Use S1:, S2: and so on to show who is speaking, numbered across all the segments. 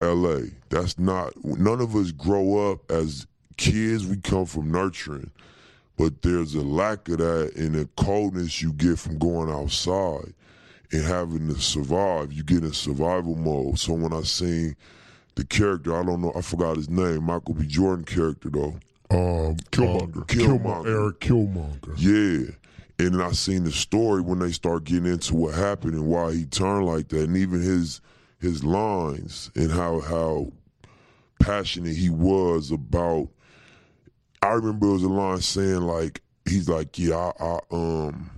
S1: LA. That's not none of us grow up as kids. We come from nurturing, but there's a lack of that in the coldness you get from going outside and having to survive. You get in survival mode. So when I seen the character, I don't know, I forgot his name, Michael B. Jordan character though.
S2: Um, Killmonger.
S1: Uh, Killmonger.
S2: Eric Killmonger.
S1: Yeah. And then I seen the story when they start getting into what happened and why he turned like that, and even his his lines and how how passionate he was about. I remember it was a line saying like he's like, yeah, I, I um.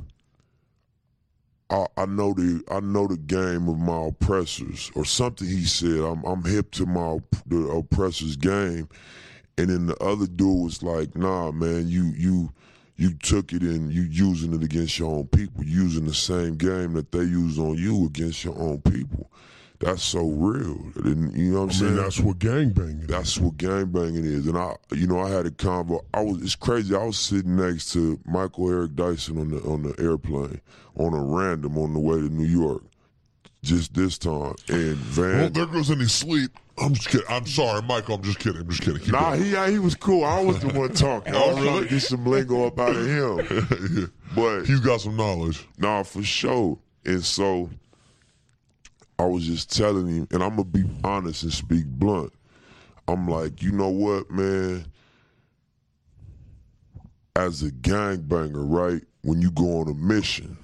S1: I, I know the I know the game of my oppressors or something he said I'm I'm hip to my the oppressors game and then the other dude was like nah man you you you took it and you using it against your own people using the same game that they use on you against your own people that's so real and you know what I'm
S2: I
S1: saying
S2: mean, that's what gangbanging is.
S1: that's what gangbanging is. And I, you know, I had a convo. I was, it's crazy. I was sitting next to Michael Eric Dyson on the on the airplane on a random on the way to New York, just this time. And Van,
S2: Well, there goes any sleep. I'm just kidding. I'm sorry, Michael. I'm just kidding. I'm just kidding. Keep
S1: nah,
S2: going.
S1: he yeah, he was cool. I was the one talking. I oh, was
S2: Oh,
S1: trying to get some lingo up out of him. But
S2: He's got some knowledge.
S1: Nah, for sure. And so I was just telling him, and I'm gonna be honest and speak blunt. I'm like, you know what, man? As a gangbanger, right? When you go on a mission,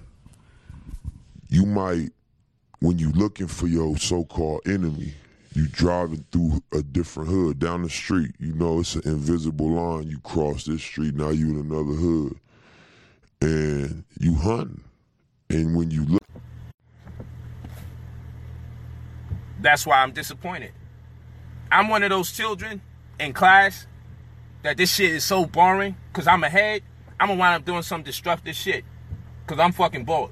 S1: you might, when you looking for your so-called enemy, you driving through a different hood down the street. You know, it's an invisible line. You cross this street, now you in another hood, and you hunting. And when you look.
S3: That's why I'm disappointed. I'm one of those children in class that this shit is so boring because I'm ahead. I'm gonna wind up doing some destructive shit because I'm fucking bored.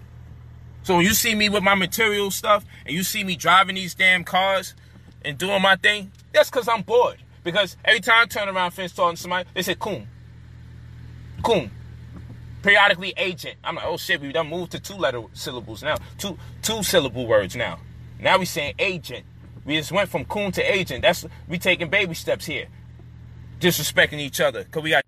S3: So when you see me with my material stuff and you see me driving these damn cars and doing my thing, that's because I'm bored. Because every time I turn around, finish talking to somebody, they say, "Coom, coom." Periodically, agent. I'm like, oh shit, we done moved to two letter syllables now, two two syllable words now. Now we saying agent. We just went from coon to agent. That's we taking baby steps here, disrespecting each other. Cause we got.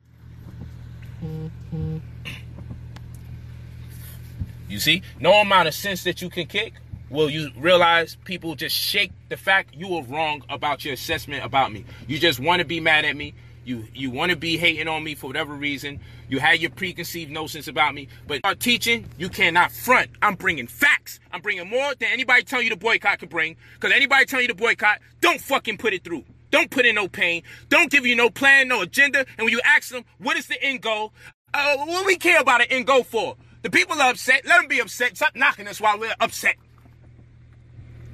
S3: You see, no amount of sense that you can kick will you realize people just shake the fact you were wrong about your assessment about me. You just want to be mad at me. You you want to be hating on me for whatever reason. You had your preconceived notions about me, but our teaching, you cannot front. I'm bringing facts. I'm bringing more than anybody telling you to boycott can bring. Because anybody telling you to boycott, don't fucking put it through. Don't put in no pain. Don't give you no plan, no agenda. And when you ask them, what is the end goal? Uh, what we care about an end goal for? The people are upset. Let them be upset. Stop knocking us while we're upset.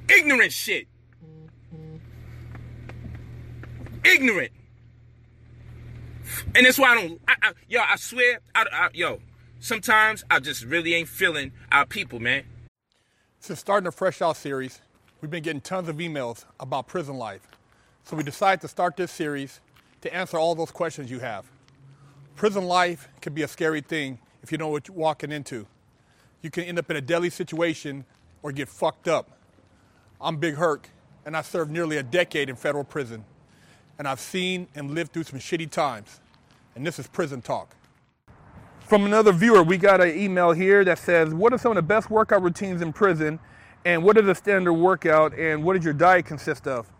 S3: Ignorant shit. Ignorant. And that's why I don't. I, I, yo, I swear, I, I, yo, sometimes I just really ain't feeling our people, man.
S4: Since starting the Fresh Out series, we've been getting tons of emails about prison life. So we decided to start this series to answer all those questions you have. Prison life can be a scary thing if you know what you're walking into. You can end up in a deadly situation or get fucked up. I'm Big Herc, and I served nearly a decade in federal prison. And I've seen and lived through some shitty times. And this is Prison Talk. From another viewer, we got an email here that says, What are some of the best workout routines in prison? And what is a standard workout? And what does your diet consist of?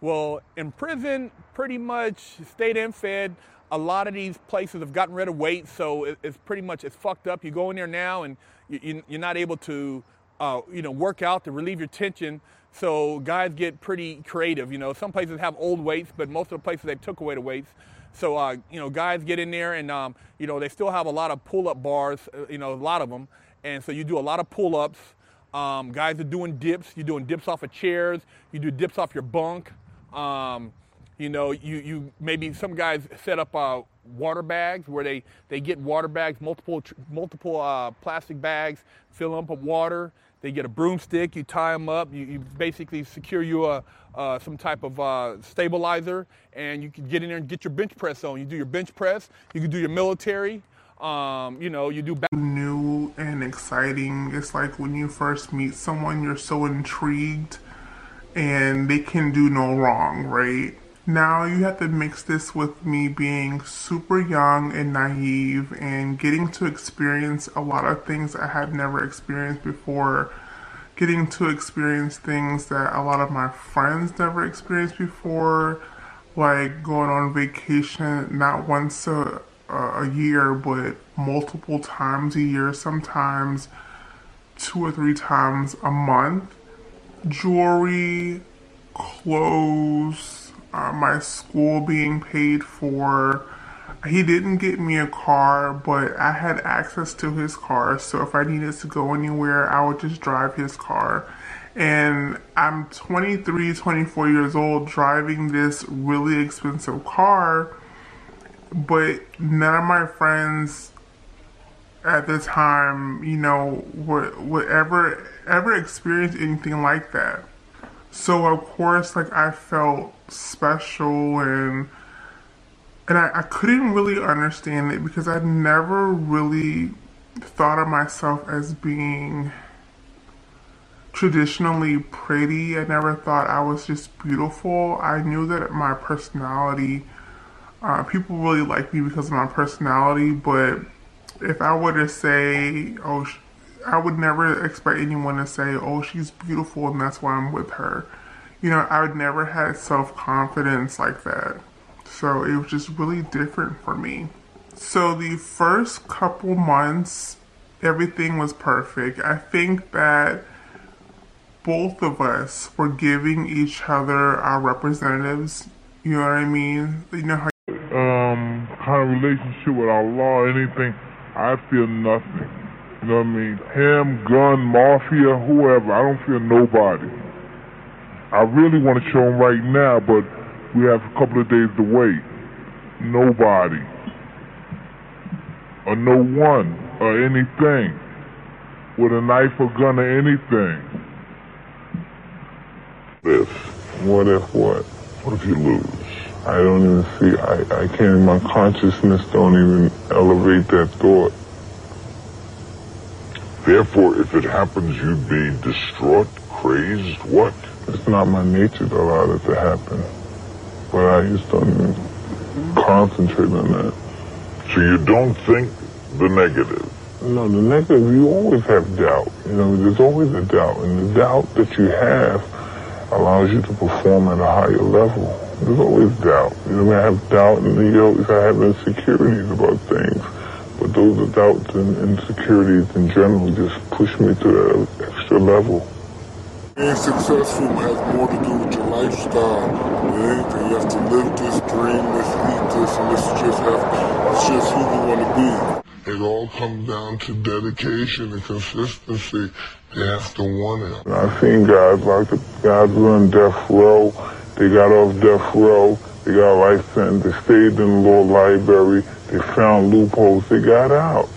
S4: Well, in prison, pretty much stayed in fed. A lot of these places have gotten rid of weights, so it's pretty much it's fucked up. You go in there now, and you- you're not able to, uh, you know, work out to relieve your tension. So guys get pretty creative. You know, some places have old weights, but most of the places they took away the weights. So uh, you know, guys get in there, and um, you know they still have a lot of pull-up bars. uh, You know, a lot of them, and so you do a lot of pull-ups. Um, guys are doing dips. You're doing dips off of chairs. You do dips off your bunk. Um, you know, you, you maybe some guys set up uh, water bags where they, they get water bags, multiple multiple uh, plastic bags, fill them up with water. They get a broomstick, you tie them up, you, you basically secure you a, uh, some type of uh, stabilizer, and you can get in there and get your bench press on. You do your bench press, you can do your military, um, you know, you do back.
S5: new and exciting. It's like when you first meet someone, you're so intrigued and they can do no wrong, right? Now you have to mix this with me being super young and naive and getting to experience a lot of things I had never experienced before. Getting to experience things that a lot of my friends never experienced before, like going on vacation not once a, a year, but multiple times a year, sometimes two or three times a month. Jewelry, clothes, uh, my school being paid for. He didn't get me a car, but I had access to his car. So if I needed to go anywhere, I would just drive his car. And I'm 23, 24 years old driving this really expensive car, but none of my friends at the time, you know, would, would ever, ever experience anything like that. So of course, like I felt special and and I, I couldn't really understand it because I'd never really thought of myself as being traditionally pretty. I never thought I was just beautiful. I knew that my personality, uh, people really like me because of my personality, but if I were to say, oh, I would never expect anyone to say, oh, she's beautiful and that's why I'm with her. You know, I would never had self confidence like that. So it was just really different for me. So the first couple months, everything was perfect. I think that both of us were giving each other our representatives. You know what I mean? You know how.
S6: Um, kind of relationship with Allah, anything, I feel nothing. You know what I mean? Him, gun, mafia, whoever, I don't feel nobody. I really want to show him right now, but we have a couple of days to wait. Nobody. Or no one. Or anything. With a knife or gun or anything.
S7: This,
S6: What if what?
S7: what if you lose?
S6: I don't even see, I, I can't, my consciousness don't even elevate that thought.
S7: Therefore, if it happens, you'd be distraught, crazed, what?
S6: It's not my nature to allow it to happen. But I just don't concentrate on that.
S7: So you don't think the negative.
S6: No, the negative, you always have doubt. You know, there's always a doubt. And the doubt that you have allows you to perform at a higher level. There's always doubt. You know, I have doubt and you always have insecurities about things. But those doubts and insecurities in general just push me to that extra level.
S8: Being successful has more to do with your lifestyle than. You have to live this, dream this, eat this, and this is just have, it's just who you want to be.
S6: It all comes down to dedication and consistency. You have to want it. I've seen guys like the guys who on death row. They got off death row. They got life sentence. They stayed in the law library. They found loopholes. They got out.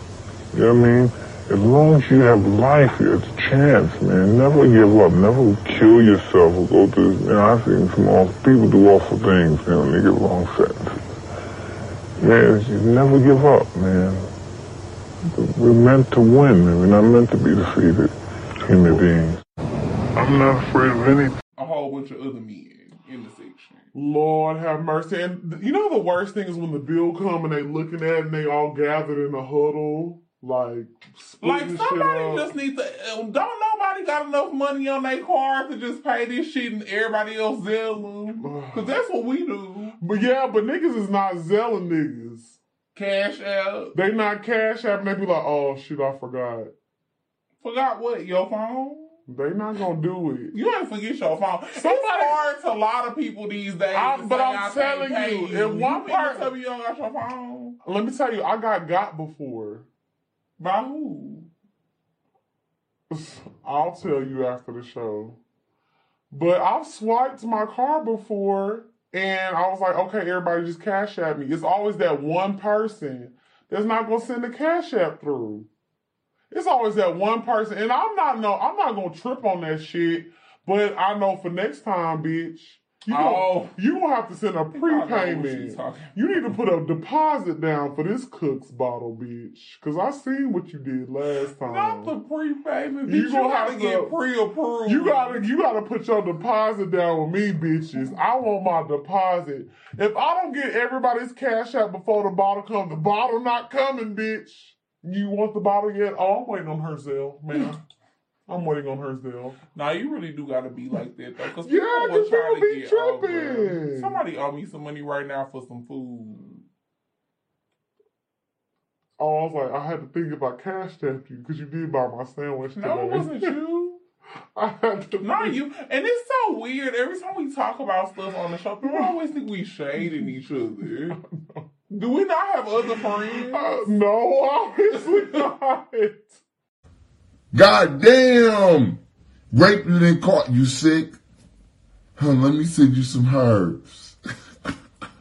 S6: You know what I mean? As long as you have life, there's a chance, man. Never give up. Never kill yourself or go through. You know, I've seen some awful people do awful things. You know, and they get long sentences. Man, you never give up, man. We're meant to win, man. We're not meant to be defeated human beings. I'm not afraid of anything.
S9: a whole bunch of other men in the section.
S10: Lord have mercy. And th- you know the worst thing is when the bill come and they looking at it and they all gathered in a huddle, like
S9: Like somebody just needs to. um, Don't nobody got enough money on their card to just pay this shit and everybody else zell them? Cause that's what we do.
S10: But yeah, but niggas is not zelling niggas.
S9: Cash out.
S10: They not cash app and they be like, oh shit, I forgot.
S9: Forgot what? Your phone?
S10: They not gonna do it.
S9: You ain't forget your phone. Somebody it's hard to a lot of people these days.
S10: I- but I'm telling you, if one part-
S9: tell me you don't got your phone.
S10: Let me tell you, I got got before.
S9: By who?
S10: I'll tell you after the show. But I've swiped my card before and I was like, okay, everybody just cash at me. It's always that one person that's not gonna send the cash app through. It's always that one person. And I'm not no I'm not gonna trip on that shit, but I know for next time, bitch, You
S9: Oh.
S10: don't, you don't have to send a prepayment. You need to put a deposit down for this Cook's bottle, bitch. Cause I seen what you did last time.
S9: Not the prepayment.
S10: You
S9: bitch. You,
S10: gonna
S9: get
S10: to-
S9: pre-approved.
S10: You gotta you gotta put your deposit down with me, bitches. I want my deposit. If I don't get everybody's cash out before the bottle comes, the bottle not coming, bitch. You want the bottle yet? Oh, I'm waiting on her man. I'm waiting on her Zelle.
S9: Nah, you really do gotta be like that though, because
S10: Yeah, 'cause
S9: try to
S10: people be
S9: get over.
S10: tripping.
S9: Somebody owe me some money right now for some food.
S10: Oh, I was like, I had to think if I cashed after you because you did buy my sandwich today.
S9: No, it wasn't you.
S10: I had to.
S9: Not
S10: think-
S9: you. And it's so weird. Every time we talk about stuff on the show, people always think we shading each other. Do we not have other friends?
S10: Uh, no, obviously not.
S8: God damn! Raping and then caught you sick. Huh, let me send you some herbs.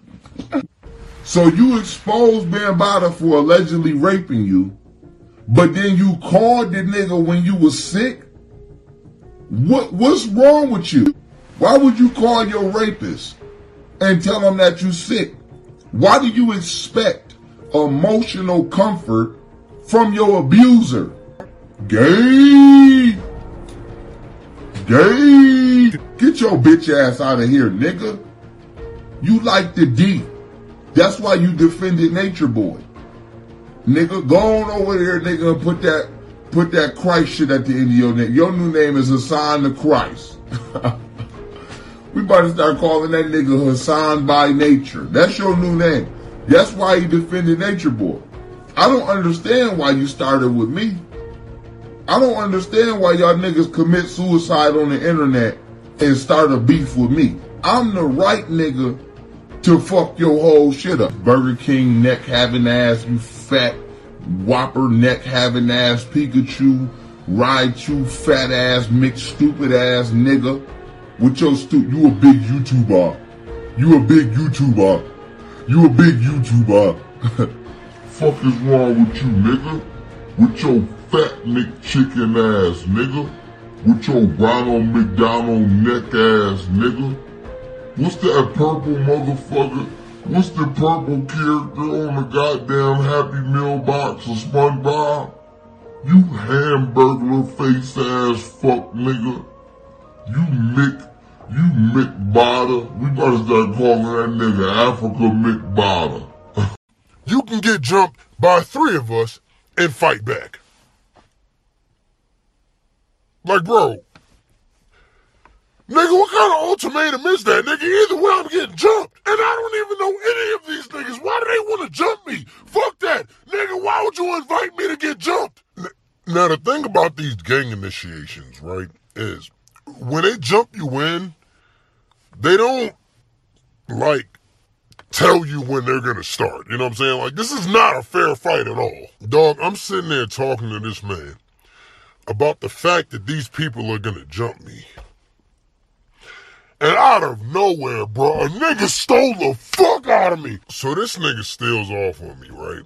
S8: so you exposed Bambaataa for allegedly raping you, but then you called the nigga when you was sick? What what's wrong with you? Why would you call your rapist and tell him that you sick? Why do you expect emotional comfort from your abuser? Gay! Gay! Get your bitch ass out of here, nigga. You like the D. That's why you defended Nature Boy. Nigga, go on over there, nigga, and put that put that Christ shit at the end of your name. Your new name is Hassan the Christ. we about to start calling that nigga Hassan by nature. That's your new name. That's why you defended Nature Boy. I don't understand why you started with me. I don't understand why y'all niggas commit suicide on the internet and start a beef with me. I'm the right nigga to fuck your whole shit up. Burger King neck having ass, you fat Whopper neck having ass, Pikachu, Raichu fat ass, mixed stupid ass nigga. With your stu- you a big YouTuber. You a big YouTuber. You a big YouTuber. Fuck is wrong with you, nigga? With your fat McChicken ass, nigga? With your Ronald McDonald neck ass, nigga? What's that purple motherfucker? What's the purple character on the goddamn Happy Meal box of SpongeBob? You hamburger face ass fuck nigga. You Mick, you Mick Botter. We better start calling that nigga Africa Mick Botter.
S11: You can get jumped by three of us and fight back. Like, bro, nigga, what kind of ultimatum is that, nigga? Either way, I'm getting jumped. And I don't even know any of these niggas. Why do they want to jump me? Fuck that. Nigga, why would you invite me to get jumped? Now, the thing about these gang initiations, right, is when they jump you in, they don't, like, tell you when they're gonna start. You know what I'm saying? Like, this is not a fair fight at all. Dog, I'm sitting there talking to this man about the fact that these people are gonna jump me. And out of nowhere, bro, a nigga stole the fuck out of me. So this nigga steals off on me, right?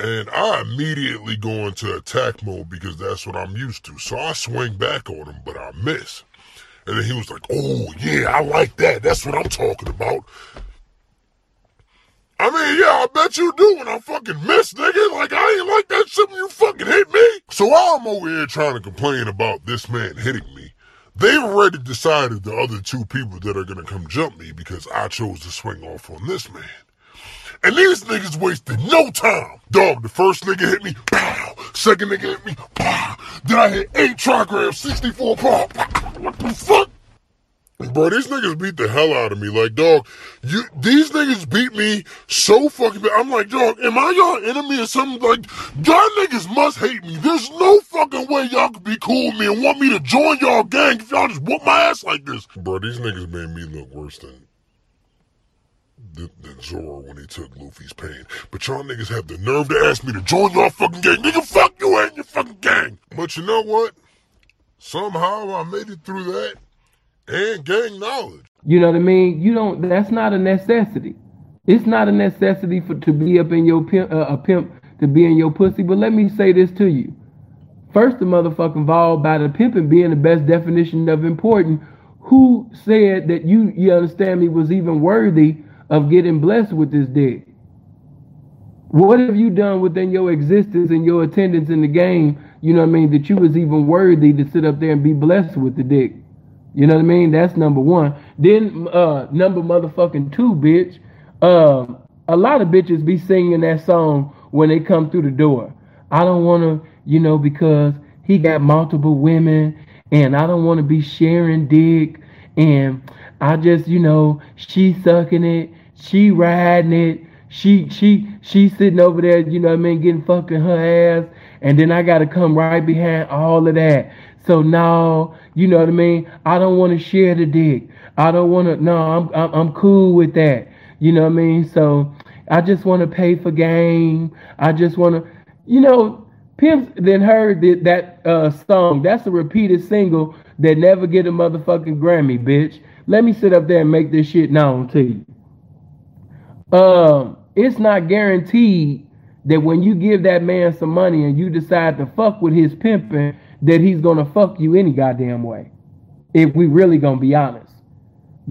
S11: And I immediately go into attack mode because that's what I'm used to. So I swing back on him, but I miss. And then he was like, oh, yeah, I like that. That's what I'm talking about. I mean, yeah, I bet you do when I fucking miss, nigga. Like, I ain't like that shit when you fucking hit me. So I'm over here trying to complain about this man hitting me, they've already decided the other two people that are gonna come jump me because I chose to swing off on this man. And these niggas wasted no time. Dog, the first nigga hit me, pow. Second nigga hit me, pow. Then I hit 8 trigrams, 64 pow. What the fuck? Bro, these niggas beat the hell out of me. Like, dog, you these niggas beat me so fucking bad. I'm like, dog, am I y'all enemy or something? Like, y'all niggas must hate me. There's no fucking way y'all could be cool with me and want me to join y'all gang if y'all just whoop my ass like this. Bro, these niggas made me look worse than than, than Zoro when he took Luffy's pain. But y'all niggas have the nerve to ask me to join y'all fucking gang. Nigga, fuck you and your fucking gang. But you know what? Somehow I made it through that and gained knowledge.
S12: You know what I mean? You don't. That's not a necessity. It's not a necessity for to be up in your pimp, uh, a pimp to be in your pussy. But let me say this to you. First, the motherfucking of all, by the pimping being the best definition of important, who said that you you understand me was even worthy of getting blessed with this dick? What have you done within your existence and your attendance in the game? You know what I mean? That you was even worthy to sit up there and be blessed with the dick. You know what I mean? That's number one. Then uh number motherfucking two, bitch. Um, a lot of bitches be singing that song when they come through the door. I don't wanna, you know, because he got multiple women and I don't want to be sharing dick and I just, you know, she sucking it, she riding it, she she she sitting over there, you know what I mean, getting fucking her ass, and then I gotta come right behind all of that. So now, you know what I mean? I don't want to share the dick. I don't want to. No, I'm, I'm I'm cool with that. You know what I mean? So I just want to pay for game. I just want to, you know, Pimps then heard that, that uh, song. That's a repeated single that never get a motherfucking Grammy, bitch. Let me sit up there and make this shit known to you. Um, it's not guaranteed that when you give that man some money and you decide to fuck with his pimping, that he's gonna fuck you any goddamn way. If we really gonna be honest.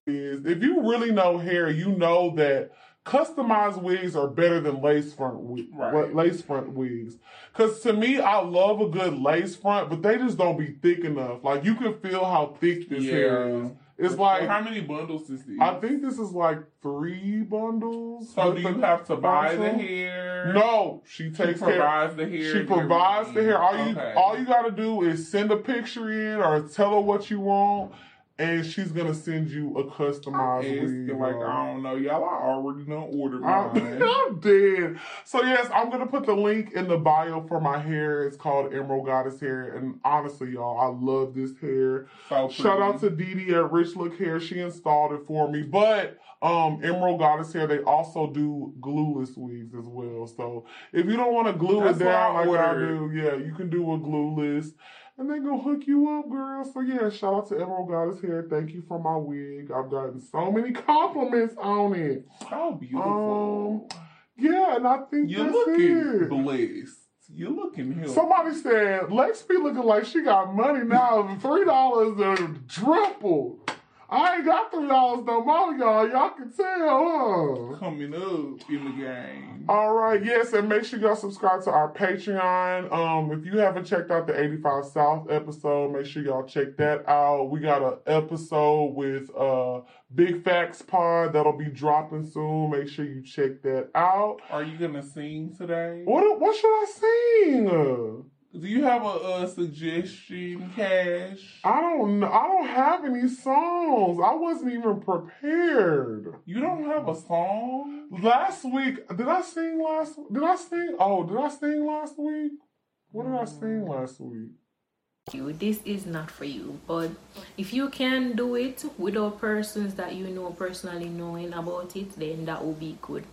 S10: If you really know hair, you know that customized wigs are better than lace front right. lace front wigs. Cause to me, I love a good lace front, but they just don't be thick enough. Like you can feel how thick this yeah. hair is. It's like
S9: how many bundles is this?
S10: I think this is like three bundles.
S9: So do you have to buy the hair?
S10: No, she takes
S9: she provides care. the hair.
S10: She provides the hair. All you all you got to do is send a picture in or tell her what you want and she's gonna send you a customized wig.
S9: Like I don't know, y'all. I already know order mine.
S10: I'm dead. So yes, I'm gonna put the link in the bio for my hair. It's called Emerald Goddess Hair, and honestly, y'all, I love this hair. So Shout out to Dee Dee at Rich Look Hair. She installed it for me, but. Um, Emerald Goddess Hair, they also do glueless wigs as well. So if you don't want to glue That's it down like I do, yeah, you can do a glueless and they gonna hook you up, girl. So yeah, shout out to Emerald Goddess Hair. Thank you for my wig. I've gotten so many compliments on it.
S9: How beautiful.
S10: Um, yeah, and I think
S9: you're looking blessed. You're looking here.
S10: Somebody said Lex be looking like she got money now. Three dollars a triple. I ain't got three dollars no more, y'all. Y'all can tell,
S9: huh? Coming up in the game.
S10: All right, yes, and make sure y'all subscribe to our Patreon. Um, if you haven't checked out the 85 South episode, make sure y'all check that out. We got an episode with uh Big Facts Pod that'll be dropping soon. Make sure you check that out.
S9: Are you gonna sing today?
S10: What what should I sing?
S9: Do you have a, a, suggestion, Cash?
S10: I don't know. I don't have any songs. I wasn't even prepared.
S9: You don't have a song?
S10: Last week, did I sing last? Did I sing? Oh, did I sing last week? What did I sing mm. last week?
S13: You. This is not for you. But if you can do it without persons that you know personally knowing about it, then that will be good.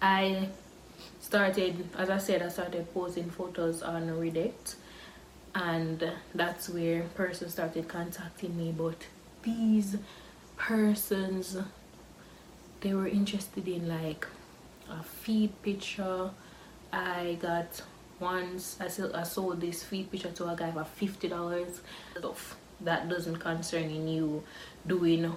S13: I started as i said i started posting photos on reddit and that's where persons started contacting me. But these persons they were interested in like a feed picture. I got once i sold, I sold this feed picture to a guy for 50 dollars. Stuff that doesn't concern you doing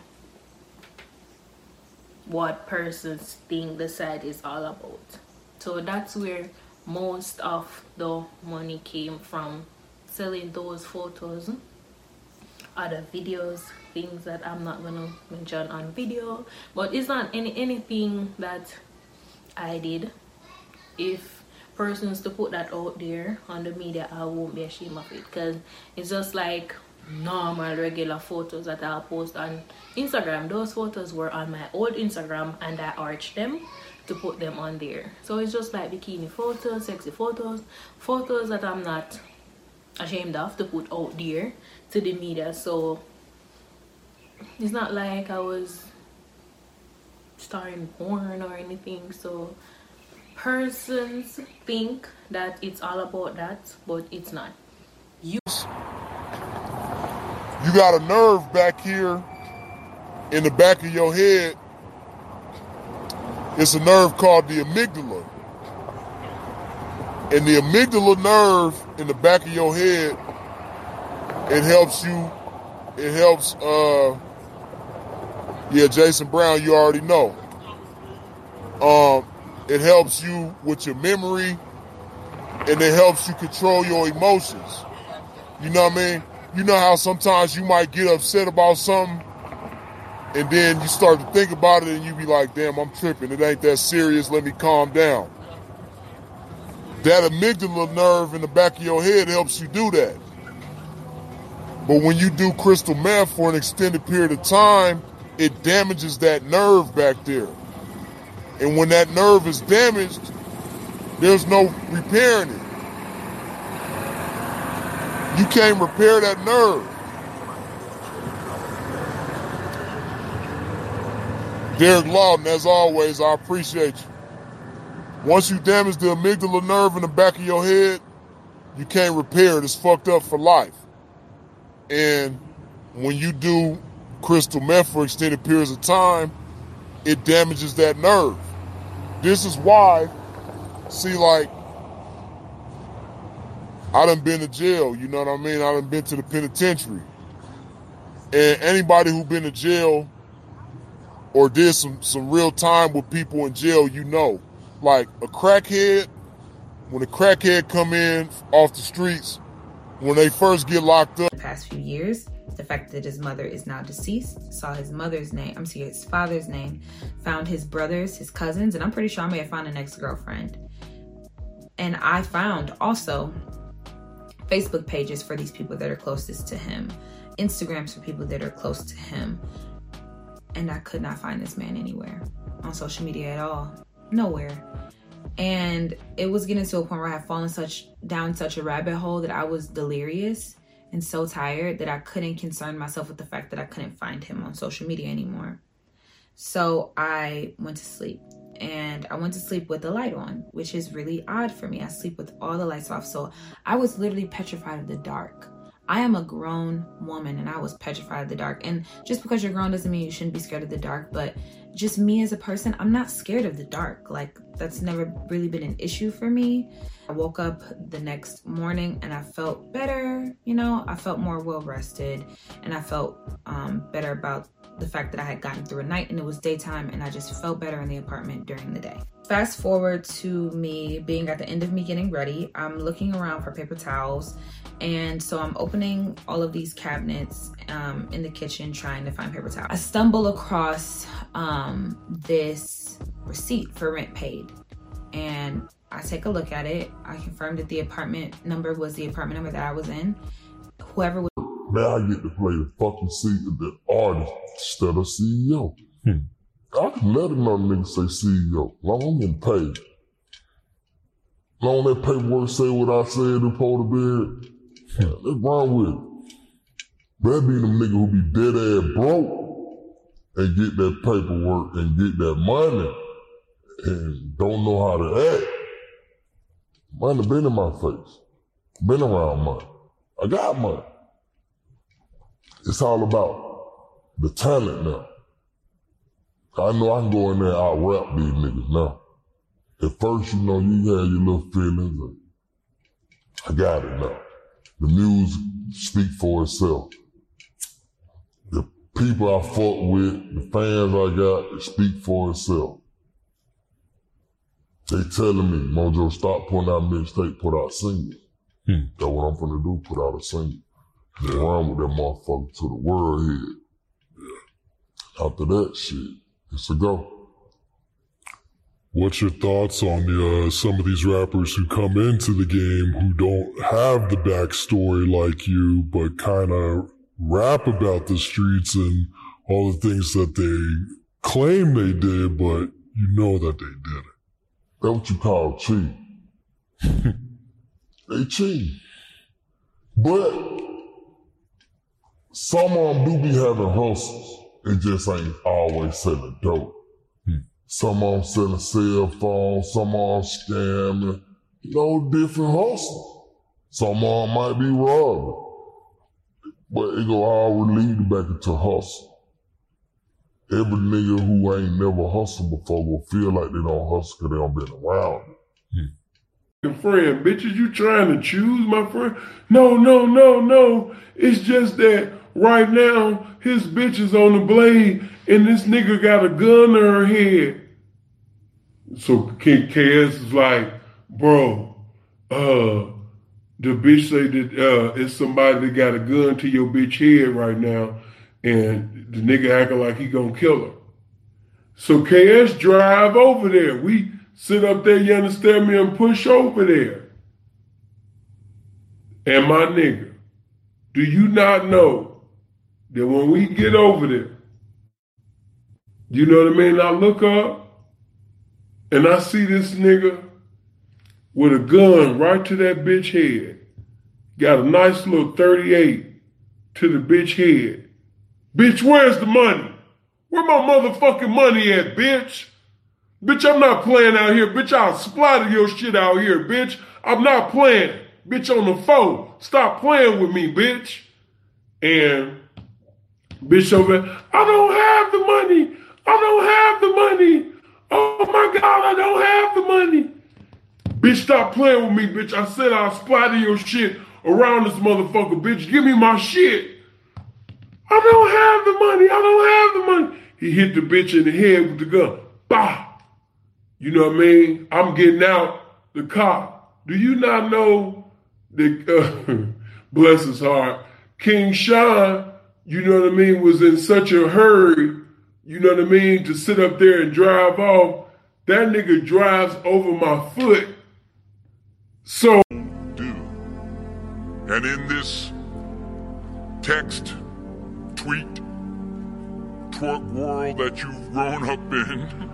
S13: what persons think the site is all about so that's where most of the money came from. Selling those photos other videos things that i'm not gonna mention on video. But it's not any anything that i did. If persons to put that out there on the media i won't be ashamed of it. Because it's just like normal regular photos that i'll post on instagram. Those photos were on my old instagram and i arched them to put them on there. So it's just like bikini photos sexy photos photos that i'm not ashamed of to put out there to the media. So it's not like i was starring porn or anything. So persons think that it's all about that but it's not. You
S7: you got a nerve back here in the back of your head it's a nerve called the amygdala. And the amygdala nerve in the back of your head, it helps you
S14: it helps. Uh, yeah, Jason Brown, you already know. Um, it helps you with your memory, and it helps you control your emotions. You know what I mean? You know how sometimes you might get upset about something, and then you start to think about it, and you be like, "Damn, I'm tripping. It ain't that serious. Let me calm down." That amygdala nerve in the back of your head helps you do that. But when you do crystal meth for an extended period of time, it damages that nerve back there. And when that nerve is damaged, there's no repairing it. You can't repair that nerve. Derek Lawton, as always, I appreciate you. Once you damage the amygdala nerve in the back of your head, you can't repair it. It's fucked up for life. And when you do crystal meth for extended periods of time, it damages that nerve. This is why, see, like, I done been to jail, you know what I mean? I done been to the penitentiary. And anybody who been to jail or did some, some real time with people in jail, you know. Like a crackhead, when a crackhead come in off the streets, when they first get locked up.
S15: The past few years, the fact that his mother is now deceased, saw his mother's name, I'm sorry, his father's name, found his brothers, his cousins, and I'm pretty sure I may have found an ex-girlfriend. And I found also Facebook pages for these people that are closest to him, Instagrams for people that are close to him. And I could not find this man anywhere on social media at all. Nowhere. And it was getting to a point where I had fallen such down such a rabbit hole that I was delirious and so tired that I couldn't concern myself with the fact that I couldn't find him on social media anymore. So I went to sleep and I went to sleep with the light on, which is really odd for me. I sleep with all the lights off. So I was literally petrified of the dark. I am a grown woman and I was petrified of the dark. And just because you're grown doesn't mean you shouldn't be scared of the dark. But just me as a person, I'm not scared of the dark. Like that's never really been an issue for me. I woke up the next morning and I felt better. You know, I felt more well rested and I felt um, better about the fact that I had gotten through a night and it was daytime and I just felt better in the apartment during the day. Fast forward to me being at the end of me getting ready, I'm looking around for paper towels and so I'm opening all of these cabinets um, in the kitchen trying to find paper towels. I stumble across um, this receipt for rent paid and I take a look at it. I confirmed that the apartment number was the apartment number that I was in. Whoever was
S11: now I get to play the fucking seat of the artist instead of CEO. Hmm. I can let another nigga say CEO. Long I'm getting paid. Long that paperwork say what I said before the bed. Yeah, that's wrong with it. That be them nigga who be dead ass broke and get that paperwork and get that money and don't know how to act. Money been in my face. Been around money. I got money. It's all about the talent now. I know I can go in there and out rap these niggas now. At first, you know, you had your little feelings. I got it now. The music speak for itself. People I fuck with, the fans I got, speak for itself. They telling me, Mojo, stop putting out mixtape, put out singles. Hmm. That's what I'm gonna do, put out a single. Yeah. Run with that motherfucker to the world head. Yeah. After that shit, it's a go.
S16: What's your thoughts on the, uh, some of these rappers who come into the game who don't have the backstory like you, but kind of rap about the streets and all the things that they claim they did, but you know that they did it?
S11: That's what you call cheat. they cheat. But some of them do be having hustles. It just ain't always selling dope. Hmm. Some of them selling cell phones, some of them scamming. You know, different hustles. Some of them might be robbing. But it go all lead back into hustle. Every nigga who ain't never hustled before will feel like they don't hustle because they don't been around
S17: Hmm. Friend, bitches, you trying to choose, my friend? No, no, no, no. It's just that right now his bitch is on the blade and this nigga got a gun to her head. So King KS is like, bro, uh, the bitch say that uh, it's somebody that got a gun to your bitch head right now, and the nigga acting like he gonna kill her. So KS drive over there. We sit up there, you understand me, and push over there. And my nigga, do you not know that when we get over there, you know what I mean? I look up and I see this nigga with a gun right to that bitch head. Got a nice little 38 to the bitch head. Bitch, where's the money? Where my motherfucking money at, bitch? Bitch, I'm not playing out here. Bitch, I'll splatter your shit out here, bitch. I'm not playing. Bitch, on the phone. Stop playing with me, bitch. And bitch over I don't have the money. I don't have the money. Oh my God, I don't have the money. Bitch, stop playing with me, bitch. I said I'll splatter your shit around this motherfucker, bitch. Give me my shit. I don't have the money. I don't have the money. He hit the bitch in the head with the gun. Bah! You know what I mean? I'm getting out the car. Do you not know that, uh, bless his heart, King Sean, you know what I mean, was in such a hurry, you know what I mean, to sit up there and drive off. That nigga drives over my foot. So.
S18: Do. And in this text, tweet, twerk world that you've grown up in,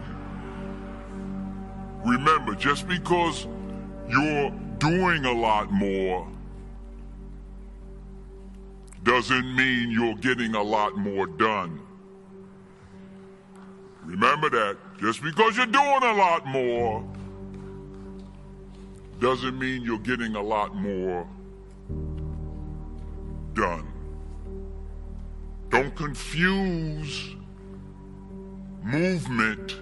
S18: remember, just because you're doing a lot more doesn't mean you're getting a lot more done. Remember that. Just because you're doing a lot more doesn't mean you're getting a lot more done. Don't confuse movement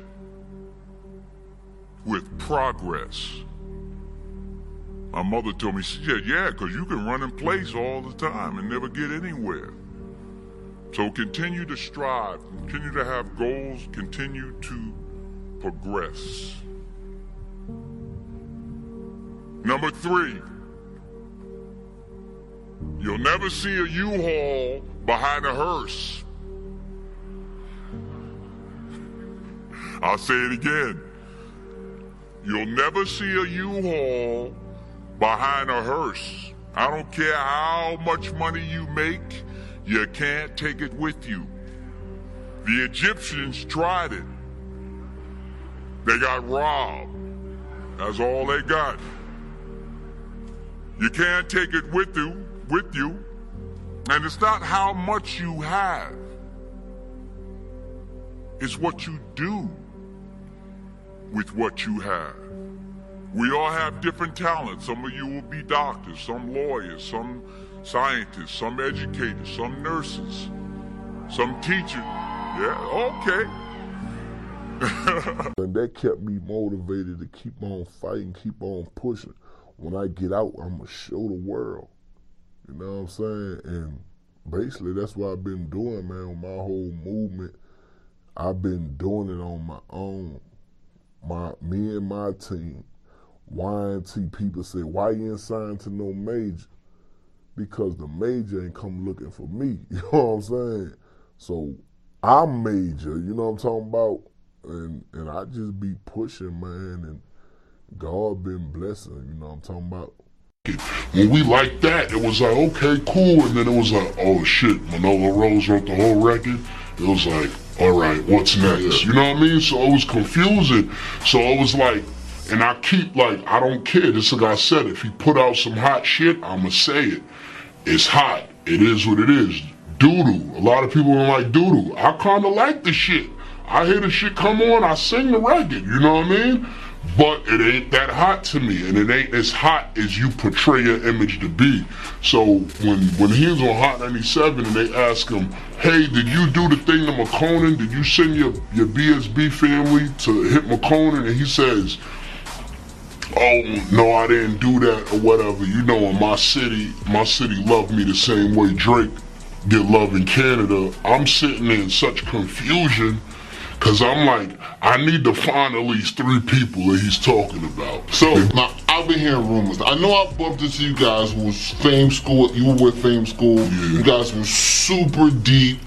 S18: with progress. My mother told me, she said, yeah, because you can run in place all the time and never get anywhere. So continue to strive, continue to have goals, continue to progress. Number three, you'll never see a U-Haul behind a hearse. I'll say it again. You'll never see a U-Haul behind a hearse. I don't care how much money you make, you can't take it with you. The Egyptians tried it. They got robbed. That's all they got. You can't take it with you, with you. And it's not how much you have. It's what you do with what you have. We all have different talents. Some of you will be doctors, some lawyers, some scientists, some educators, some nurses, some teachers. Yeah, okay.
S19: and that kept me motivated to keep on fighting, keep on pushing. When I get out, I'm gonna show the world. You know what I'm saying? And basically, that's what I've been doing, man. On my whole movement, I've been doing it on my own my me and my team, YNT people say, why you ain't signed to no major? Because the major ain't come looking for me. You know what I'm saying? So I'm major, you know what I'm talking about? And and I just be pushing, man, and God been blessing, you know what I'm talking about?
S18: When we like that, it was like, okay, cool. And then it was like, oh shit, Manolo Rose wrote the whole record. It was like, all right, what's next? You know what I mean? So it was confusing. So it was like, and I keep like, I don't care. This like I said, if he put out some hot shit, I'ma say it. It's hot. It is what it is. Doodoo. A lot of people don't like doodoo. I kinda like the shit. I hear the shit come on, I sing the record, you know what I mean? But it ain't that hot to me, and it ain't as hot as you portray your image to be. So when when he was on Hot 97 and they ask him, hey, did you do the thing to Makonnen? Did you send your, your BSB family to hit Makonnen? And he says, oh, no, I didn't do that or whatever. You know, in my city, my city loved me the same way Drake
S14: get love in Canada, I'm sitting in such confusion because I'm like, I need to find at least three people that he's talking about.
S8: So now I've been hearing rumors. I know I bumped into you guys who was fame school. You were with fame school. You guys were super deep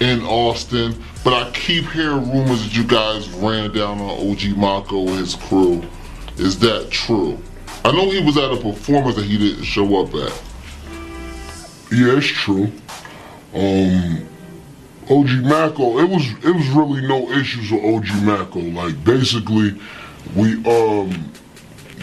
S8: in Austin. But I keep hearing rumors that you guys ran down on OG Maco and his crew. Is that true? I know he was at a performance that he didn't show up at.
S14: Yeah, it's true. Um, OG Maco, it was it was really no issues with OG Maco. Like basically, we um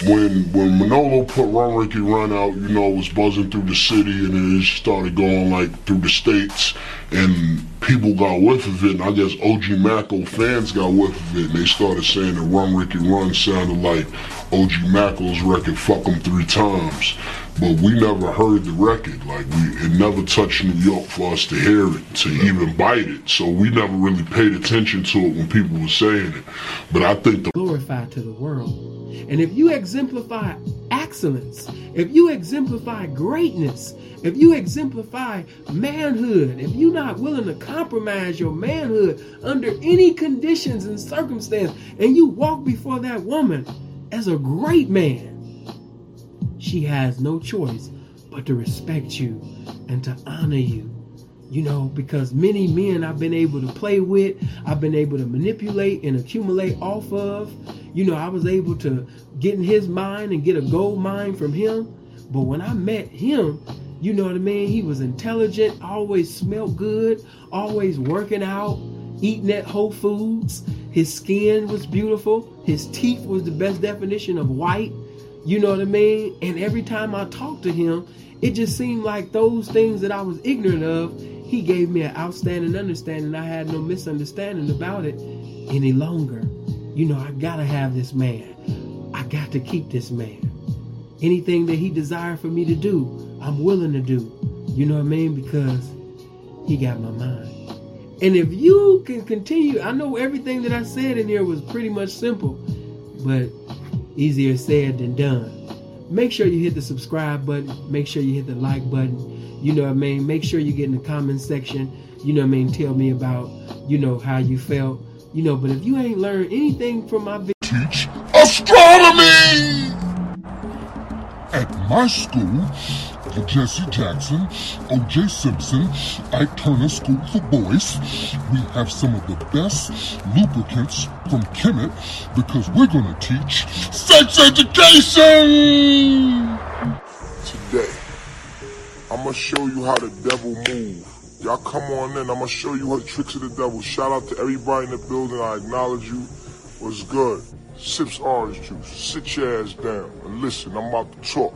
S14: when when Manolo put Run Ricky Run out, you know, it was buzzing through the city and it started going like through the states and people got whiff of it and I guess OG Maco fans got whiff of it and they started saying that Run Ricky Run sounded like OG Maco's record Fuck 'em Three Times. But we never heard the record. Like we it never touched New York for us to hear it, to even bite it. So we never really paid attention to it when people were saying it. But I think the
S12: glorified to the world. And if you exemplify excellence, if you exemplify greatness, if you exemplify manhood, if you're not willing to compromise your manhood under any conditions and circumstance, and you walk before that woman as a great man, she has no choice but to respect you and to honor you. You know, because many men I've been able to play with, I've been able to manipulate and accumulate off of. You know, I was able to get in his mind and get a gold mine from him. But when I met him, you know what I mean? He was intelligent, always smelled good, always working out, eating at Whole Foods. His skin was beautiful. His teeth was the best definition of white. You know what I mean? And every time I talked to him, it just seemed like those things that I was ignorant of, he gave me an outstanding understanding. I had no misunderstanding about it any longer. You know, I gotta have this man. I got to keep this man. Anything that he desired for me to do, I'm willing to do. You know what I mean? Because he got my mind. And if you can continue, I know everything that I said in here was pretty much simple, but easier said than done. Make sure you hit the subscribe button. Make sure you hit the like button. You know what I mean? Make sure you get in the comment section. You know what I mean? Tell me about, you know, how you felt. You know, but if you ain't learned anything from my video,
S14: teach astronomy
S20: at my school. Jesse Jackson, O.J. Simpson, Ike Turner School for Boys. We have some of the best lubricants from Kemet because we're going to teach sex education.
S14: Today, I'm gonna show you how the devil move. Y'all come on in. I'm gonna show you the tricks of the devil. Shout out to everybody in the building. I acknowledge you. What's good? Sips orange juice. Sit your ass down and listen. I'm about to talk.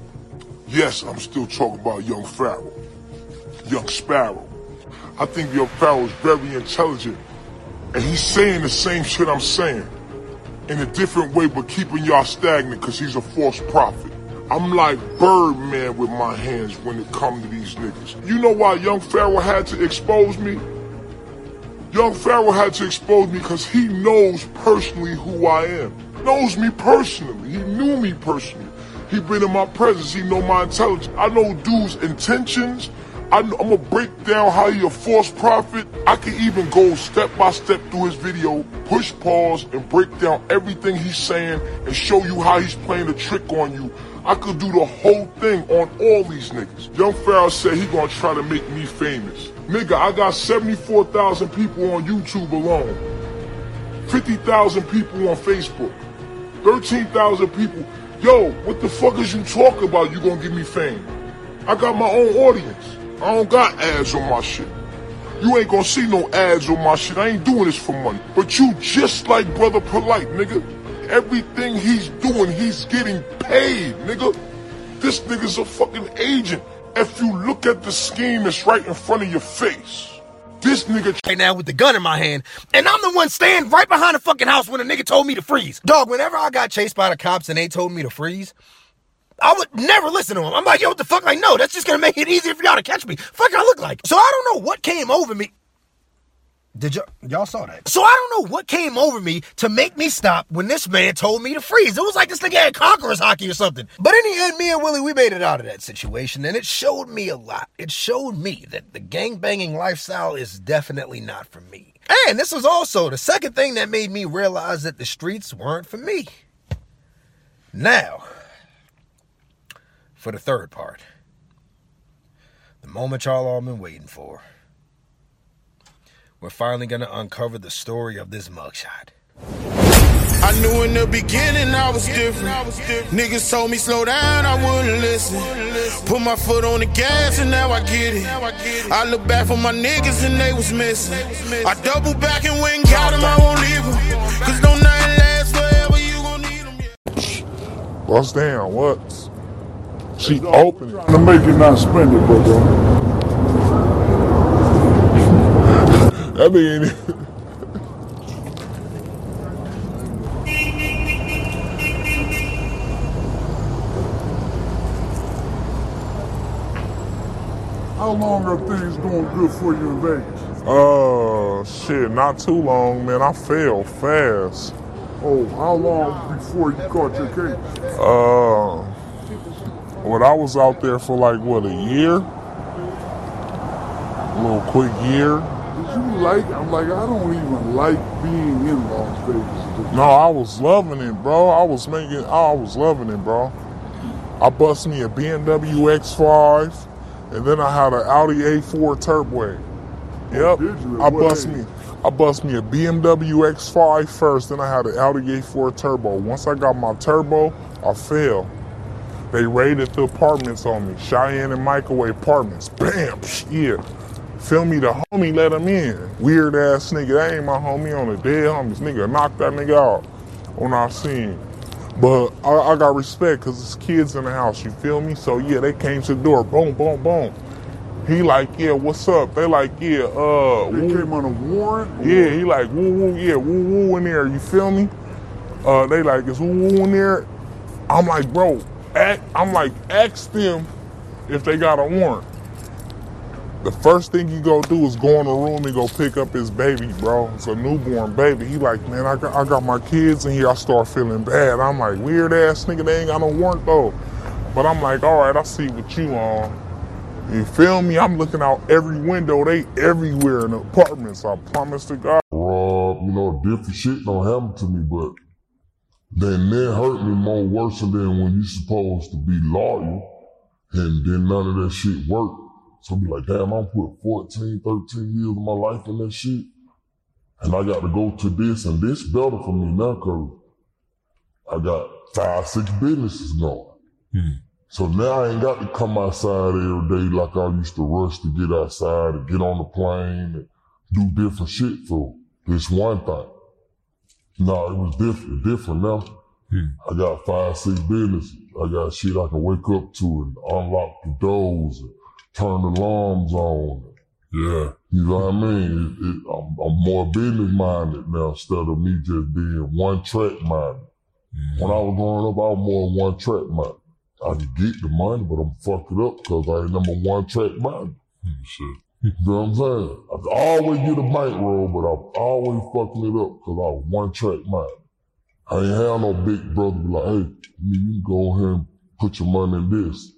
S14: Yes, I'm still talking about Young Pharaoh. Young Sparrow. I think Young Pharaoh is very intelligent. And he's saying the same shit I'm saying. In a different way, but keeping y'all stagnant because he's a false prophet. I'm like Birdman with my hands when it comes to these niggas. You know why Young Pharaoh had to expose me? Young Pharaoh had to expose me because he knows personally who I am. Knows me personally. He knew me personally. He been in my presence. He know my intelligence. I know dude's intentions. I am gonna break down how he a false prophet. I can even go step by step through his video, push pause, and break down everything he's saying and show you how he's playing a trick on you. I could do the whole thing on all these niggas. Young Pharaoh said he gonna try to make me famous. Nigga, I got 74,000 people on YouTube alone. 50,000 people on Facebook. 13,000 people. Yo, what the fuck is you talking about? You gonna give me fame? I got my own audience. I don't got ads on my shit. You ain't gonna see no ads on my shit. I ain't doing this for money. But you just like Brother Polight, nigga. Everything he's doing, he's getting paid, nigga. This nigga's a fucking agent. If you look at the scheme that's right in front of your face. This nigga
S21: right now with the gun in my hand, and I'm the one standing right behind the fucking house when the nigga told me to freeze. Dog, whenever I got chased by the cops and they told me to freeze, I would never listen to them. I'm like, yo, what the fuck? Like, no, that's just gonna make it easier for y'all to catch me. Fuck, I look like. So I don't know what came over me. Did y'all y'all saw that? So I don't know what came over me to make me stop when this man told me to freeze. It was like this nigga had conquerors haki or something. But in the end, me and Willie, we made it out of that situation, and it showed me a lot. It showed me that the gang banging lifestyle is definitely not for me. And this was also the second thing that made me realize that the streets weren't for me. Now, for the third part. The moment y'all all been waiting for. We're finally gonna uncover the story of this mugshot.
S16: I knew in the beginning I was different. Niggas told me slow down, I wouldn't listen. Put my foot on the gas and now I get it. I look back for my niggas and they was missing. I double back and went and got them, I won't leave them. Cause don't nothing last forever, you gon' need them.
S14: Bust down, what? She open it. To make it not spend it, brother. Uh, that mean
S2: How long are things doing good for you in Vegas?
S14: Uh, shit, not too long, man. I fell fast.
S2: Oh, how long before you caught your case?
S14: Uh, when I was out there for like what a year, a little quick year.
S2: You like? I'm like, I don't even like being in Las Vegas.
S14: No, I was loving it, bro. I was making, I was loving it, bro. I bust me a BMW X5, and then I had an Audi A4 Turbo. Oh, yep,
S2: you?
S14: I bust
S2: age?
S14: me, I bust me a BMW X5 first, then I had an Audi A4 Turbo. Once I got my turbo, I fell. They raided the apartments on me, Cheyenne and Microwave Apartments. Bam, yeah. Feel me, the homie let him in. Weird ass nigga, that ain't my homie on the dead homies. Nigga knocked that nigga out on our scene. But I, I got respect because it's kids in the house, you feel me? So yeah, they came to the door, boom, boom, boom. He like, yeah, what's up? They like, yeah, uh,
S2: They
S14: woo.
S2: came on a warrant?
S14: Yeah, he like woo woo, yeah, woo woo in there. You feel me? Uh, they like is woo woo in there. I'm like, bro, act, I'm like, ask them if they got a warrant. The first thing you go do is go in the room and go pick up his baby, bro. It's a newborn baby. He like, man, I got, I got my kids in here. I start feeling bad. I'm like, weird ass nigga, they ain't got no warrant though. But I'm like, all right, I see what you on. You feel me? I'm looking out every window. They everywhere in the apartments. I promise to God.
S11: Rob, you know, different shit don't happen to me, but then that hurt me more worse than when you supposed to be loyal and then none of that shit worked. So I be like, damn, I'm put 14, 13 years of my life in that shit. And I got to go to this and this better for me now cause I got five, six businesses going. Hmm. So now I ain't got to come outside every day like I used to rush to get outside and get on the plane and do different shit for this one thing. No, it was different, different now. Hmm. I got five, six businesses. I got shit I can wake up to and unlock the doors and turn the alarms on.
S22: Yeah.
S11: You know what I mean? It, it, I'm, I'm more business minded now instead of me just being one track minded. Mm-hmm. When I was growing up, I was more one track minded. I could get the money, but I'm fucked it up because I ain't number one track minded. Mm-hmm.
S22: Shit.
S11: You know what I'm saying? I could always get a bankroll, but I'm always fucking it up because I was one track minded. I ain't have no big brother be like, hey, you can go ahead and put your money in this.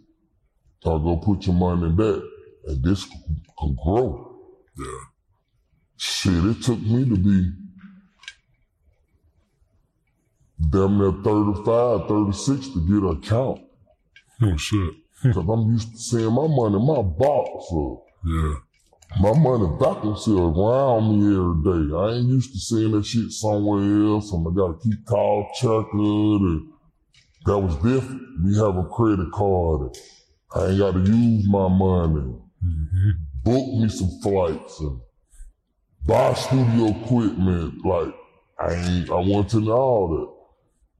S11: Or go put your money in that. And this can grow.
S22: Yeah.
S11: Shit, it took me to be damn near 35, 36 to get an account.
S22: Oh shit.
S11: Cause I'm used to seeing my money in my box. So
S22: Yeah.
S11: my money back vacancy around me every day. I ain't used to seeing that shit somewhere else and I gotta keep call checking. and that was different. We have a credit card. And I ain't gotta use my money. Mm-hmm. Book me some flights and buy studio equipment. Like I ain't I want to know all that.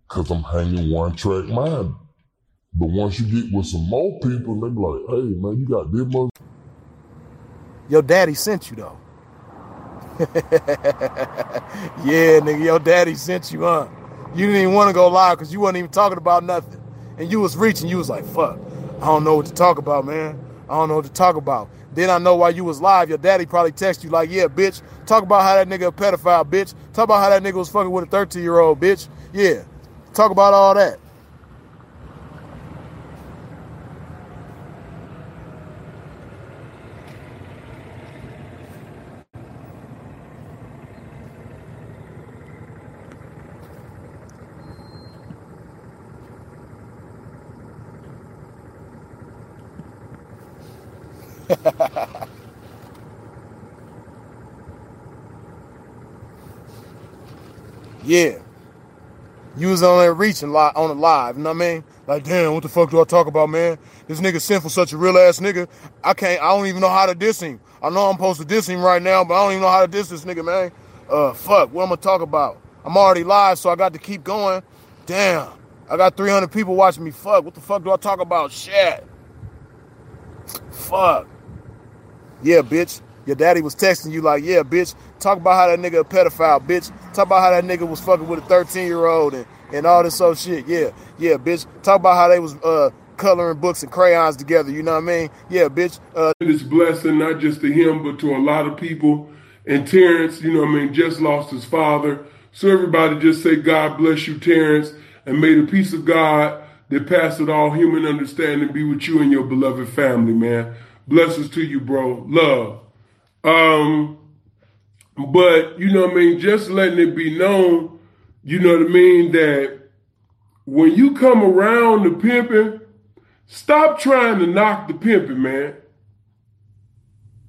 S11: Cause I'm hanging one track mind. But once you get with some more people, they be like, hey man, you got this much
S21: Your daddy sent you though. yeah, nigga, your daddy sent you, huh? You didn't even want to go live because you wasn't even talking about nothing. And you was reaching, you was like, fuck, I don't know what to talk about, man. I don't know what to talk about.
S23: Then I know why you was live. Your daddy probably text you like, yeah, bitch. Talk about how that nigga a pedophile, bitch. Talk about how that nigga was fucking with a 13 year old, bitch. Yeah. Talk about all that. yeah. You was on there reaching li- on the live, you know what I mean? Like, damn, what the fuck do I talk about, man? This nigga sinful, such a real ass nigga. I can't, I don't even know how to diss him. I know I'm supposed to diss him right now, but I don't even know how to diss this nigga, man. Uh, fuck, what I'm gonna talk about? I'm already live, so I got to keep going. Damn, I got 300 people watching me. Fuck, what the fuck do I talk about? Shit. Fuck. Yeah, bitch. Your daddy was texting you like, yeah, bitch. Talk about how that nigga a pedophile, bitch. Talk about how that nigga was fucking with a 13 year old and, and all this other shit. Yeah, yeah, bitch. Talk about how they was uh, coloring books and crayons together. You know what I mean? Yeah, bitch. Uh,
S17: This blessing, not just to him, but to a lot of people. And Terrence, you know what I mean, just lost his father. So everybody just say, God bless you, Terrence, and may the peace of God that passeth all human understanding be with you and your beloved family, man. Blessings to you, bro. Love. Um, but you know what I mean, just letting it be known, you know what I mean, that when you come around the pimping, stop trying to knock the pimping, man.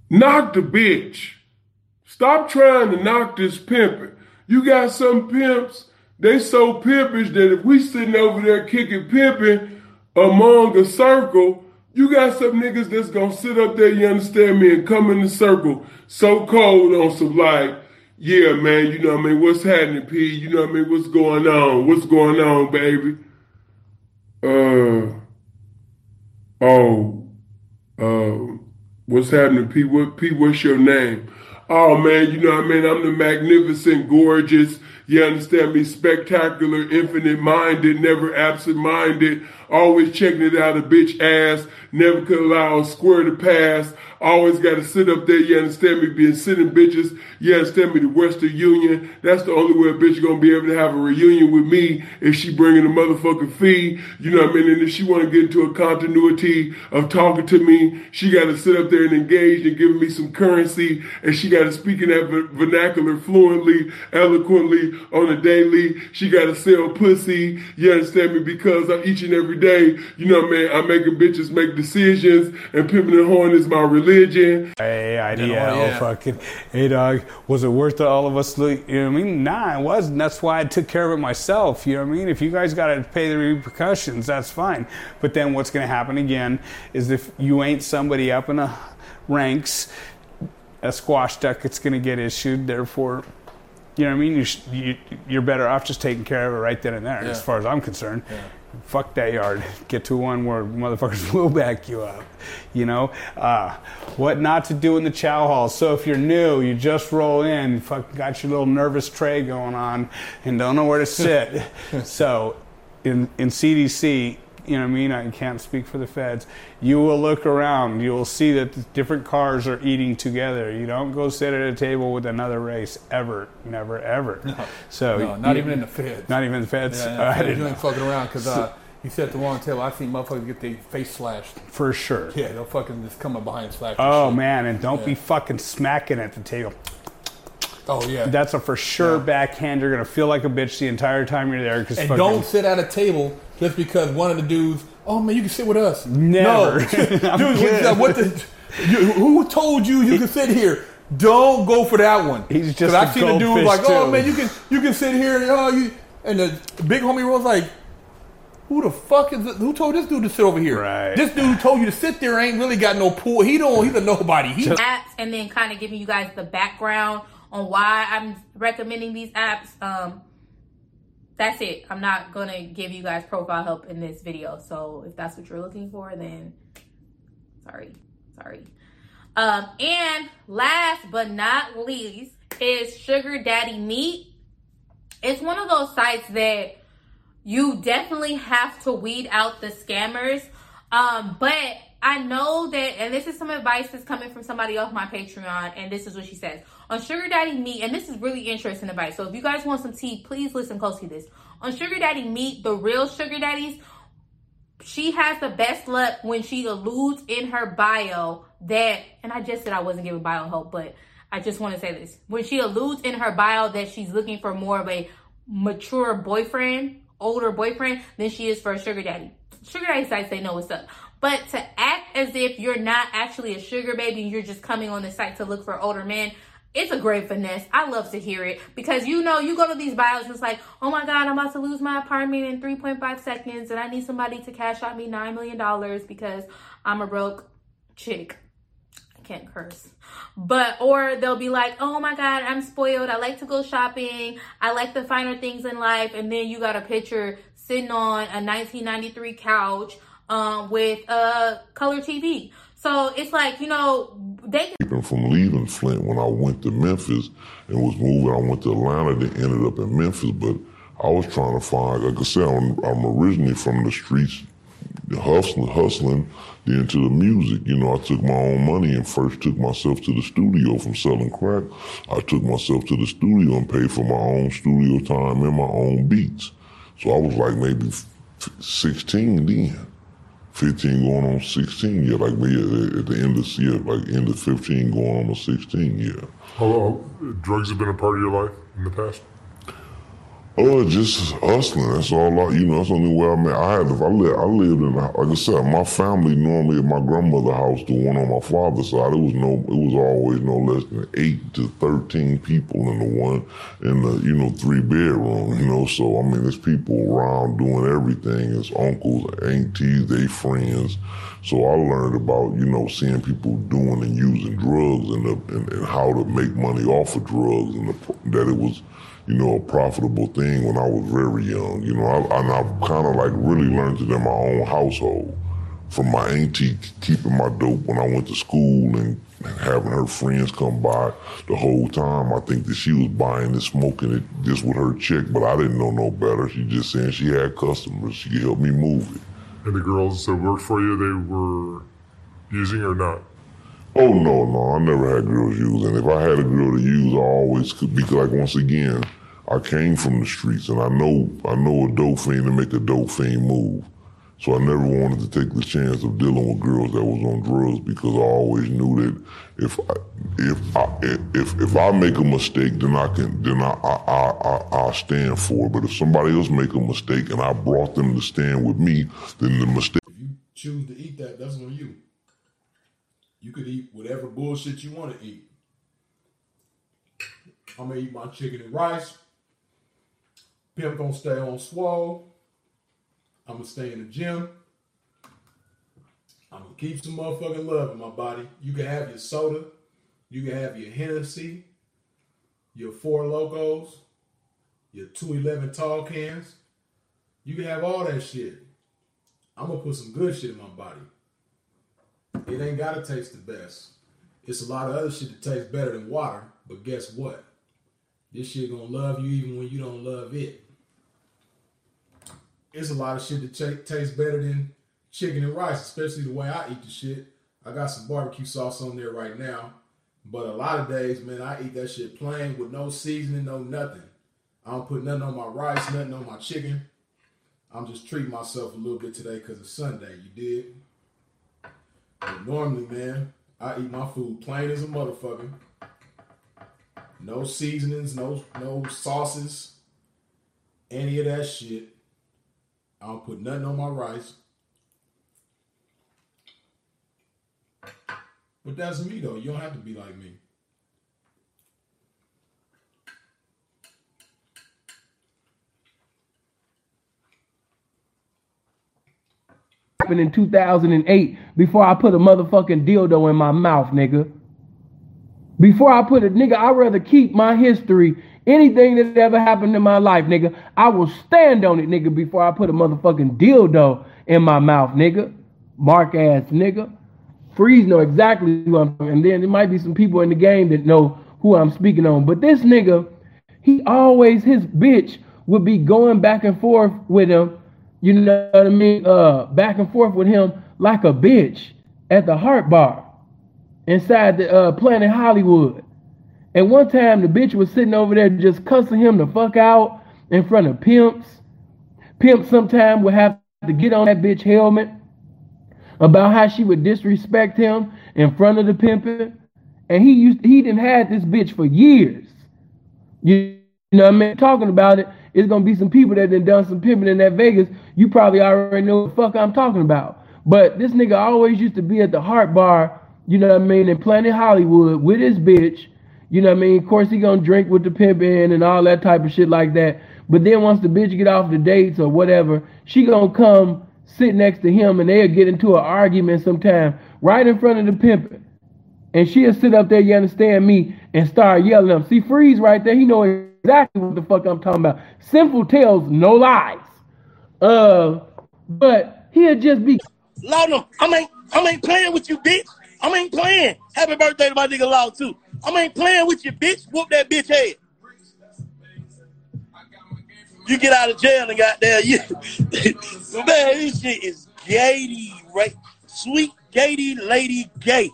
S17: Knock the bitch. Stop trying to knock this pimping. You got some pimps, they so pimpish that if we sitting over there kicking pimping among a circle, you got some niggas that's gonna sit up there, you understand me, and come in the circle so cold on some like, yeah, man, you know what I mean, what's happening, P? You know what I mean, what's going on? What's going on, baby? Uh, oh, uh, what's happening, P? What, P, what's your name? Oh man, you know what I mean? I'm the magnificent, gorgeous, you understand me, spectacular, infinite minded, never absent minded, always checking it out a bitch ass, never could allow a square to pass, always got to sit up there, you understand me, being sitting bitches, you understand me, the Western Union, that's the only way a bitch gonna be able to have a reunion with me if she bringing a motherfucking fee, you know what I mean, and if she want to get into a continuity of talking to me, she got to sit up there and engage and giving me some currency, and she got to speak in that ver- vernacular fluently, eloquently on a daily, she got to sell pussy, you understand me, because I'm each and every day, you know what I mean, I'm making bitches make decisions, and pimping and horn is my religion.
S24: Hey, idea.
S17: Oh,
S24: Oh,
S17: yeah.
S24: fucking. Hey, dog. Was it worth it? All of us. look- You know what I mean? Nah, it wasn't. That's why I took care of it myself. You know what I mean? If you guys got to pay the repercussions, that's fine. But then what's going to happen again is if you ain't somebody up in the ranks, a squash duck, it's going to get issued. Therefore, you know what I mean? You, sh- you, you're better off just taking care of it right then and there,
S4: Yeah.
S24: as far as I'm concerned. Fuck that yard. Get to one where motherfuckers will back you up. You know? Uh, what not to do in the chow hall. So if you're new, you just roll in, fucking got your little nervous tray going on and don't know where to sit. so in, in CDC, you know what I mean? I can't speak for the feds. You will look around. You will see that the different cars are eating together. You don't go sit at a table with another race ever, never, ever.
S4: No,
S24: so
S4: no, not
S24: you-
S4: even in the feds.
S24: Not even the feds.
S4: Yeah,
S24: Uh,
S4: yeah,
S24: I
S4: feds,
S24: didn't
S4: you
S24: know.
S4: ain't fucking around because uh, you sit at the wrong table. I've seen motherfuckers get their face slashed.
S24: For sure.
S4: Yeah, they'll fucking just come up behind and slash.
S24: Oh
S4: shit.
S24: man, and don't be fucking smacking at the table.
S4: Oh yeah.
S24: That's a for sure backhand. You're gonna feel like a bitch the entire time you're there. Cause
S4: And
S24: fucking,
S4: don't sit at a table just because one of the dudes. Oh man, you can sit with us.
S24: Never.
S4: No,
S24: I'm
S4: Dude, what the? You, who told you you can sit here? Don't go for that one.
S24: He's just
S4: 'Cause
S24: a
S4: I've seen a dude
S24: goldfish,
S4: like, oh
S24: too.
S4: man, you can you can sit here and oh you and the big homie was like, who the fuck is it? Who told this dude to sit over here? Right. This dude told you to sit there ain't really got no pool. He don't. He's a nobody. He
S13: apps and then kind of giving you guys the background on why I'm recommending these apps. Um, that's it. I'm not gonna give you guys profile help in this video. So if that's what you're looking for, then sorry, sorry. Um, and last but not least is Sugar Daddy Meet. It's one of those sites that you definitely have to weed out the scammers. Um, but
S25: I know that, and this is some advice that's coming from somebody off my Patreon, and this is what she says. On Sugar Daddy Meet, and this is really interesting advice. So if you guys want some tea, please listen closely to this. On Sugar Daddy Meet, the real Sugar Daddies, she has the best luck when she alludes in her bio that, and I just said I wasn't giving bio help, but I just want to say this. When she alludes in her bio that she's looking for more of a mature boyfriend, older boyfriend, than she is for a sugar daddy. Sugar daddy sites, they know what's up. But to act as if you're not actually a sugar baby you're just coming on the site to look for older men, it's a great finesse. I love to hear it because you know, you go to these bios, and it's like, oh my God, I'm about to lose my apartment in 3.5 seconds and I need somebody to cash out me $9 million because I'm a broke chick. I can't curse. But, or they'll be like, oh my God, I'm spoiled. I like to go shopping. I like the finer things in life. And then you got a picture sitting on a 1993 couch um, with a color TV. So it's like, you know, they
S7: can. From leaving Flint when I went to Memphis and was moving, I went to Atlanta, then ended up in Memphis. But I was trying to find, like I said, I'm, I'm originally from the streets, hustling, hustling, then to the music. You know, I took my own money and first took myself to the studio from selling crack. I took myself to the studio and paid for my own studio time and my own beats. So I was like maybe 16 then. 15 going on 16, yeah, like me uh, at, the end of the year, like end of 15 going on to 16, yeah.
S16: How, drugs have been a part of your life in the past?
S7: Oh, just hustling. That's all I, you know, that's the only way I met. I had, I lived, I lived in, like I said, my family normally at my grandmother's house, the one on my father's side, it was no, it was always no less than eight to 13 people in the one, in the, you know, three bedroom, you know, so I mean, there's people around doing everything. It's uncles, aunties, they friends. So I learned about, you know, seeing people doing and using drugs and, the, and, and how to make money off of drugs and the, that it was, you know, a profitable thing when I was very young. You know, I, and I've kind of like really learned it in my own household from my auntie keeping my dope when I went to school and having her friends come by the whole time. I think that she was buying and smoking it just with her check, but I didn't know no better. She just saying she had customers. She could help me move it.
S16: And the girls that worked for you, they were using or not?
S7: Oh no, no, I never had girls use, and If I had a girl to use, I always could be like once again, I came from the streets and I know I know a dope fiend to make a dope fiend move. So I never wanted to take the chance of dealing with girls that was on drugs because I always knew that if I, if I, if if I make a mistake, then I can then I I I I stand for it. But if somebody else make a mistake and I brought them to stand with me, then the mistake.
S26: If you choose to eat that, that's on you. You could eat whatever bullshit you want to eat. I'm gonna eat my chicken and rice. Pimp gonna stay on swole. I'm gonna stay in the gym. I'm gonna keep some motherfucking love in my body. You can have your soda, you can have your Hennessy, your Four Lokos, your 211 tall cans. You can have all that shit. I'm gonna put some good shit in my body. It ain't gotta taste the best. It's a lot of other shit that tastes better than water, but guess what? This shit gonna love you even when you don't love it. It's a lot of shit that tastes better than chicken and rice, especially the way I eat the shit. I got some barbecue sauce on there right now, but a lot of days, man, I eat that shit plain with no seasoning, no nothing. I don't put nothing on my rice, nothing on my chicken. I'm just treating myself a little bit today because it's Sunday. You did. Normally, man, I eat my food plain as a motherfucker. No seasonings, no no sauces, any of that shit. I don't put nothing on my rice. But that's me though. You don't have to be like me.
S12: Happened in 2008 before I put a motherfucking dildo in my mouth, nigga. Before I put it, nigga, I'd rather keep my history, anything that ever happened in my life, nigga. I will stand on it, nigga, before I put a motherfucking dildo in my mouth, nigga. Mark ass nigga. Freeze know exactly who I'm and then there might be some people in the game that know who I'm speaking on. But this nigga, he always his bitch would be going back and forth with him you know what I mean? Uh, back and forth with him like a bitch. at the Heart Bar inside the uh, Planet Hollywood. And one time the bitch was sitting over there just cussing him the fuck out in front of pimps. Pimps sometime would have to get on that bitch helmet about how she would disrespect him in front of the pimping. And he used he didn't had this bitch for years. You know what I mean? Talking about it, it's gonna be some people that done done some pimping in that Vegas. You probably already know what the fuck I'm talking about. But this nigga always used to be at the Heart Bar, you know what I mean, in Planet Hollywood with his bitch. You know what I mean? Of course he gonna drink with the pimping and all that type of shit like that. But then once the bitch get off the dates or whatever, she gonna come sit next to him and they'll get into an argument sometime right in front of the pimping. And she'll sit up there, you understand me, and start yelling at him. See, Freeze right there, he know exactly what the fuck I'm talking about. Simple tells no lies. Uh, but he'll just be
S27: Lord, I ain't, I ain't playing with you, bitch. I ain't playing. Happy birthday to my nigga Law too. I ain't playing with you, bitch. Whoop that bitch head. You get out of jail and got there. You, man, this shit is gay, right? Sweet gay lady gay.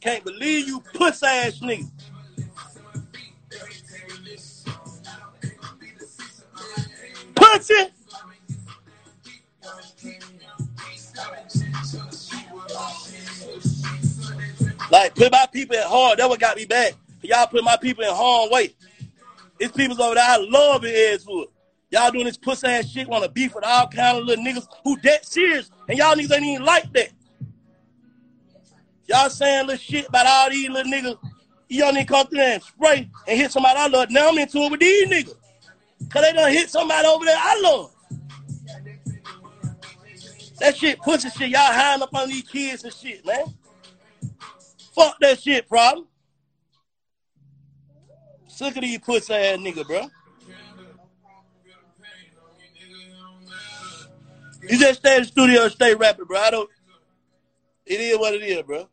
S27: Can't believe you puss ass nigga. Pussy. Like put my people in harm. That what got me back. Y'all put my people in harm way. It's people over there I love it as for. Y'all doing this puss ass shit, want to beef with all kind of little niggas who dead serious, and y'all niggas ain't even like that. Y'all saying little shit about all these little niggas. Y'all need to come through and spray and hit somebody I love. Now I'm into it with these niggas. Cause they done hit somebody over there I love. That shit pussy shit. Y'all hiding up on these kids and shit, man. Fuck that shit, problem. Sick of these pussy ass nigga, bro. You just stay in the studio and stay rapping, bro. I don't. It is what it is, bro.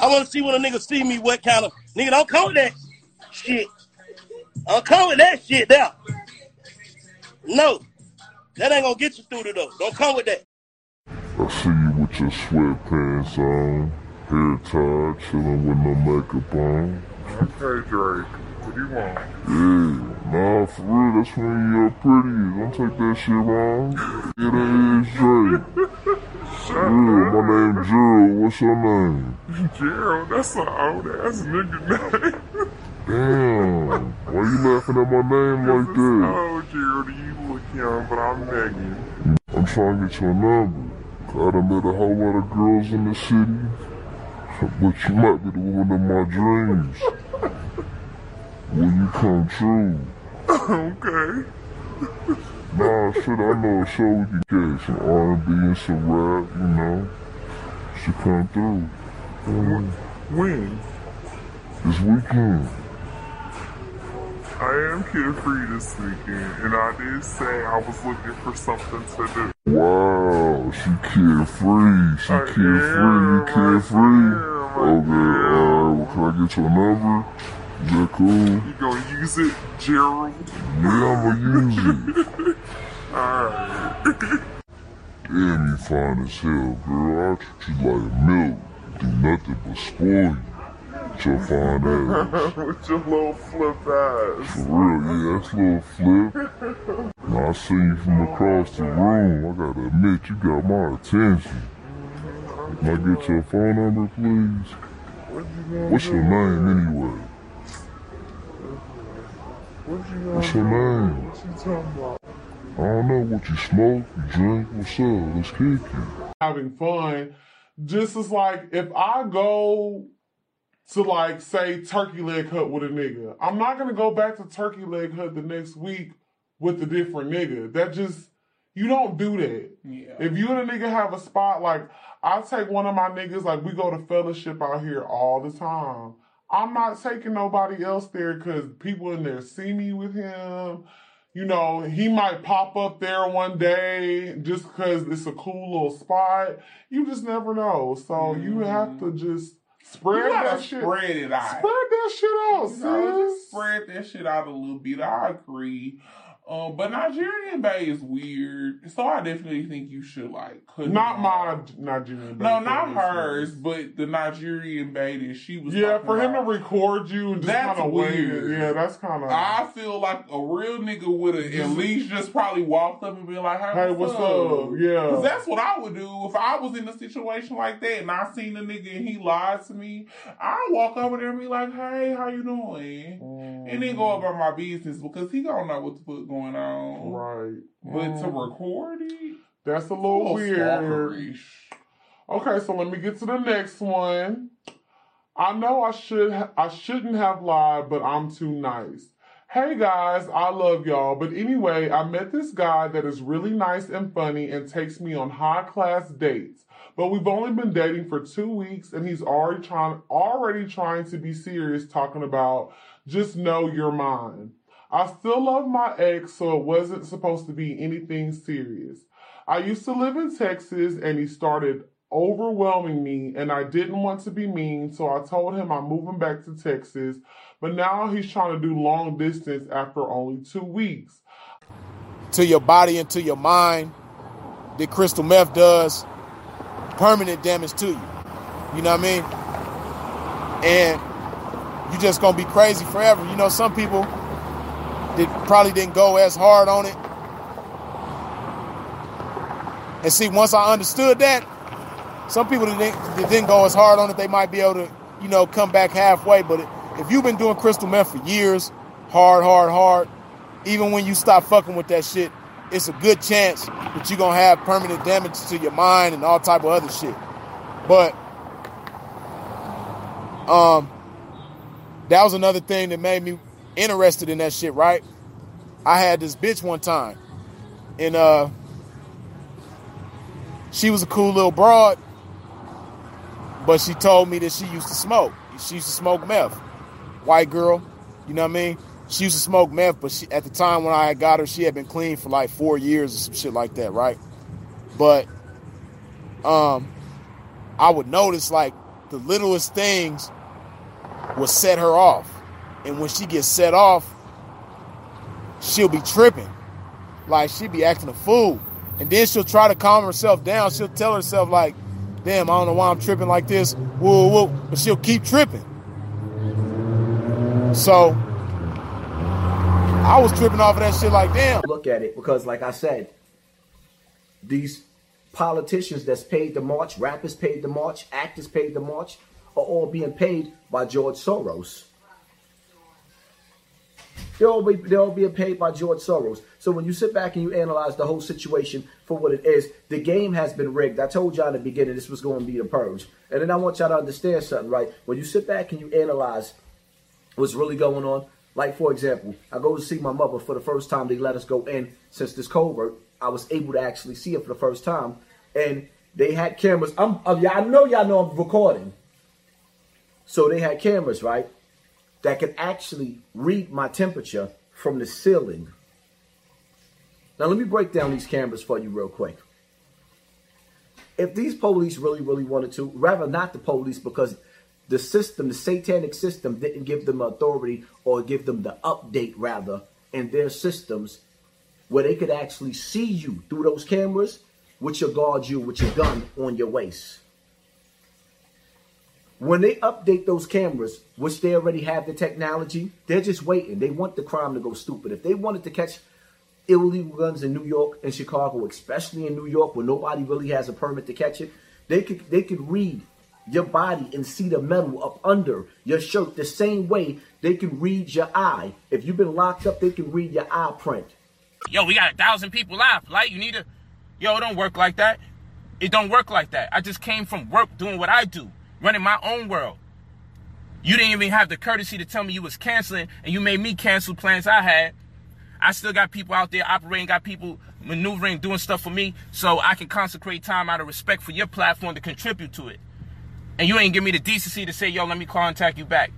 S27: I want to see when a nigga see me what kind of nigga don't call that shit. Don't come with that shit there. No, that ain't gonna get you through the door. Don't come with that.
S11: I see you with your sweatpants on, hair tied, chilling with no makeup on.
S6: Okay, Drake. What do you want?
S11: Yeah, nah, for real, that's when you're pretty. Don't take that shit wrong. Yeah, that is Drake.
S6: Shut
S11: Yeah, my name's Gerald. What's your name?
S6: Gerald, that's an old ass nigga name.
S11: Damn. Why you laughing at my name like that?
S6: Oh, Gerald, you look young, but I'm Megan.
S11: I'm trying to get your number. I done met a whole lot of girls in the city. But you might be the woman of my dreams. Will you come true?
S6: okay.
S11: Nah, shit, I know a show we can get. Some R&B and some rap, you know. Should come through. Um,
S6: When?
S11: this weekend.
S6: I am carefree this weekend, and I did say I was looking for something to do.
S11: Wow, she carefree. She
S6: I
S11: carefree. You carefree. Okay, alright. Well, can I get your number? Is that cool?
S6: You gonna use it, Gerald?
S11: Yeah, I'm gonna use it.
S6: Alright.
S11: Damn, you fine as hell, girl. I treat you like milk. Do nothing but spoil you. With your fine ass.
S6: With your little flip ass.
S11: For real, yeah, that's a little flip. Now, I seen you from across the room. I gotta admit, you got my attention. Can I get your phone number, please? What's your name, anyway? What's your name?
S6: What you talking about?
S11: I don't know what you smoke, you drink, what's up? Let's kick it.
S10: having fun. Just as like if I go to like say Turkey Leg Hut with a nigga, I'm not gonna go back to Turkey Leg Hut the next week with a different nigga. That just you don't do that.
S9: Yeah.
S10: If you and a nigga have a spot, like I take one of my niggas, like we go to fellowship out here all the time. I'm not taking nobody else there because people in there see me with him. You know, he might pop up there one day just because it's a cool little spot. You just never know. So you have mm-hmm. to just spread that shit.
S6: spread it out.
S10: Spread that shit out,
S6: You know,
S10: sis.
S6: just spread that shit out a little bit. I agree.
S9: Um, but Nigerian Bay is weird, so I definitely think you should like cut.
S10: Not my. Nigerian Bay.
S9: No, not hers, but the Nigerian Bay that she was.
S10: Yeah, for him to record you and just kind of
S9: weird.
S10: Yeah, that's kind of.
S9: I feel like a real nigga would have at least just probably walked up and be like, "Hey,
S10: Hey,
S9: what's,
S10: what's up? Yeah.
S9: 'Cause that's what I would do if I was in a situation like that and I seen a nigga and he lied to me. I walk over there and be like, "Hey, how you doing?" And then go about my business because he don't know what the fuck going on.
S10: Right.
S9: But to
S10: Mm.
S9: record it,
S10: That's a little,
S9: little
S10: weird.
S9: stalkerish.
S10: Okay, so let me get to the next one. I know I should ha- I shouldn't have lied, but I'm too nice. Hey guys, I love y'all. But anyway, I met this guy that is really nice and funny and takes me on high class dates. But we've only been dating for two weeks and he's already trying already trying to be serious, talking about just know you're mine. I still love my ex, so it wasn't supposed to be anything serious. I used to live in Texas and he started overwhelming me and I didn't want to be mean, so I told him I'm moving back to Texas, but now he's trying to do long distance after only two weeks.
S23: to your body and to your mind the crystal meth does permanent damage to you. You know what I mean? And you're just gonna be crazy forever. You know, some people that probably didn't go as hard on it. And see, once I understood that, some people that didn't, that didn't go as hard on it, they might be able to, you know, come back halfway. But if you've been doing crystal meth for years, hard, hard, hard, even when you stop fucking with that shit, it's a good chance that you're gonna have permanent damage to your mind and all type of other shit. But um that was another thing that made me interested in that shit, right? I had this bitch one time and uh she was a cool little broad, but she told me that she used to smoke. She used to smoke meth. White girl, you know what I mean? She used to smoke meth, but she, at the time when I got her, she had been clean for like four years or some shit like that, right? But um, I would notice like the littlest things would set her off, and when she gets set off, she'll be tripping, like she'll be acting a fool, and then she'll try to calm herself down. She'll tell herself like, "Damn, I don't know why I'm tripping like this," whoa, whoa, but she'll keep tripping. So I was tripping off of that shit like, damn.
S28: Look at it because, like I said, these politicians that's paid to march, rappers paid to march, actors paid to march, are all being paid by George Soros. They're all, be, they're all being paid by George Soros. So when you sit back and you analyze the whole situation for what it is, the game has been rigged. I told y'all in the beginning this was going to be the purge. And then I want y'all to understand something, right? When you sit back and you analyze what's really going on, like for example, I go to see my mother for the first time. They let us go in since this covert. I was able to actually see it for the first time, and they had cameras. I'm, uh, I know y'all know I'm recording. So they had cameras, right, that could actually read my temperature from the ceiling. Now let me break down these cameras for you real quick. If these police really, really wanted to, rather not the police because the system, the satanic system, didn't give them authority or give them the update, rather, in their systems where they could actually see you through those cameras, which will guard you with your gun on your waist. When they update those cameras, which they already have the technology, they're just waiting. They want the crime to go stupid. If they wanted to catch illegal guns in New York and Chicago, especially in New York where nobody really has a permit to catch it, they could they could read your body and see the metal up under your shirt the same way they can read your eye. If you've been locked up, they can read your eye print.
S3: Yo, we got a thousand people live. Like, you need to. Yo, it don't work like that. It don't work like that. I just came from work doing what I do, running my own world. You didn't even have the courtesy to tell me you was canceling, and you made me cancel plans I had. I still got people out there operating, got people maneuvering, doing stuff for me, so I can consecrate time out of respect for your platform to contribute to it. And you ain't give me the decency to say, yo, let me contact you back.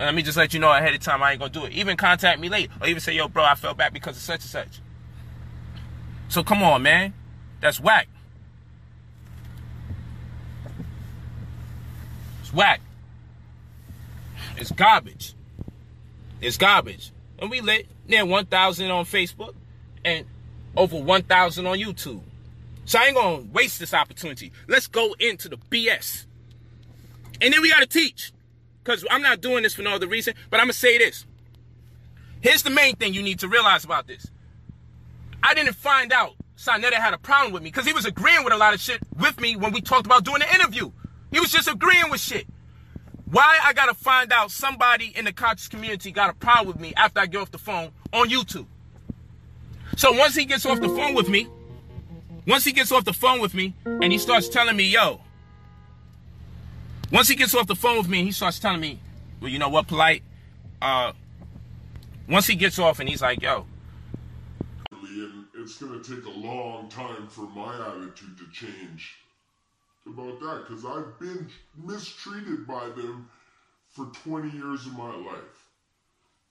S3: And let me just let you know ahead of time I ain't gonna do it. Even contact me late. Or even say, yo, bro, I fell back because of such and such. So come on, man. That's whack. Whack. It's garbage. It's garbage. And we lit near 1,000 on Facebook. and over 1,000 on YouTube. So I ain't gonna waste this opportunity. Let's go into the BS. And then we gotta teach. Because I'm not doing this for no other reason, but I'm gonna say this. Here's the main thing you need to realize about this. I didn't find out Sonetta had a problem with me because he was agreeing with a lot of shit with me when we talked about doing the interview. He was just agreeing with shit. Why I gotta find out somebody in the conscious community got a problem with me after I get off the phone on YouTube. So once he gets off the phone with me, once he gets off the phone with me and he starts telling me, yo, once he gets off the phone with me, and he starts telling me, well, you know what, polite? Uh, once he gets off and he's like, yo.
S14: And it's to take a long time for my attitude to change about that because I've been mistreated by them for 20 years of my life.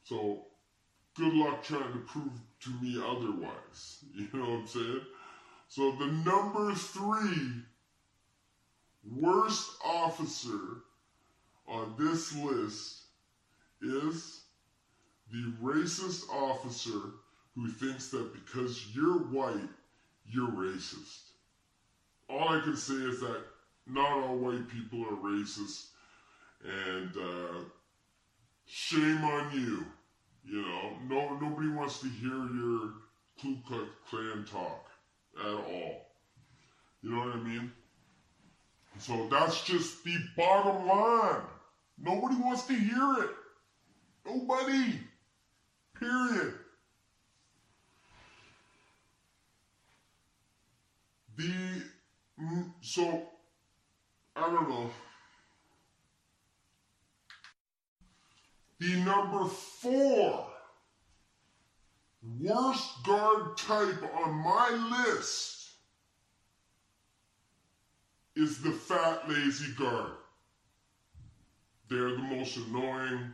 S14: So good luck trying to prove to me otherwise. You know what I'm saying? So the number three worst officer on this list is the racist officer who thinks that because you're white, you're racist. All I can say is that not all white people are racist, and uh, shame on you. You know, no nobody wants to hear your Ku Klux Klan talk at all. You know what I mean? So that's just the bottom line. Nobody wants to hear it. Nobody. Period. The Mm-hmm. so I don't know. The number four worst guard type on my list is the fat, lazy guard. They're the most annoying,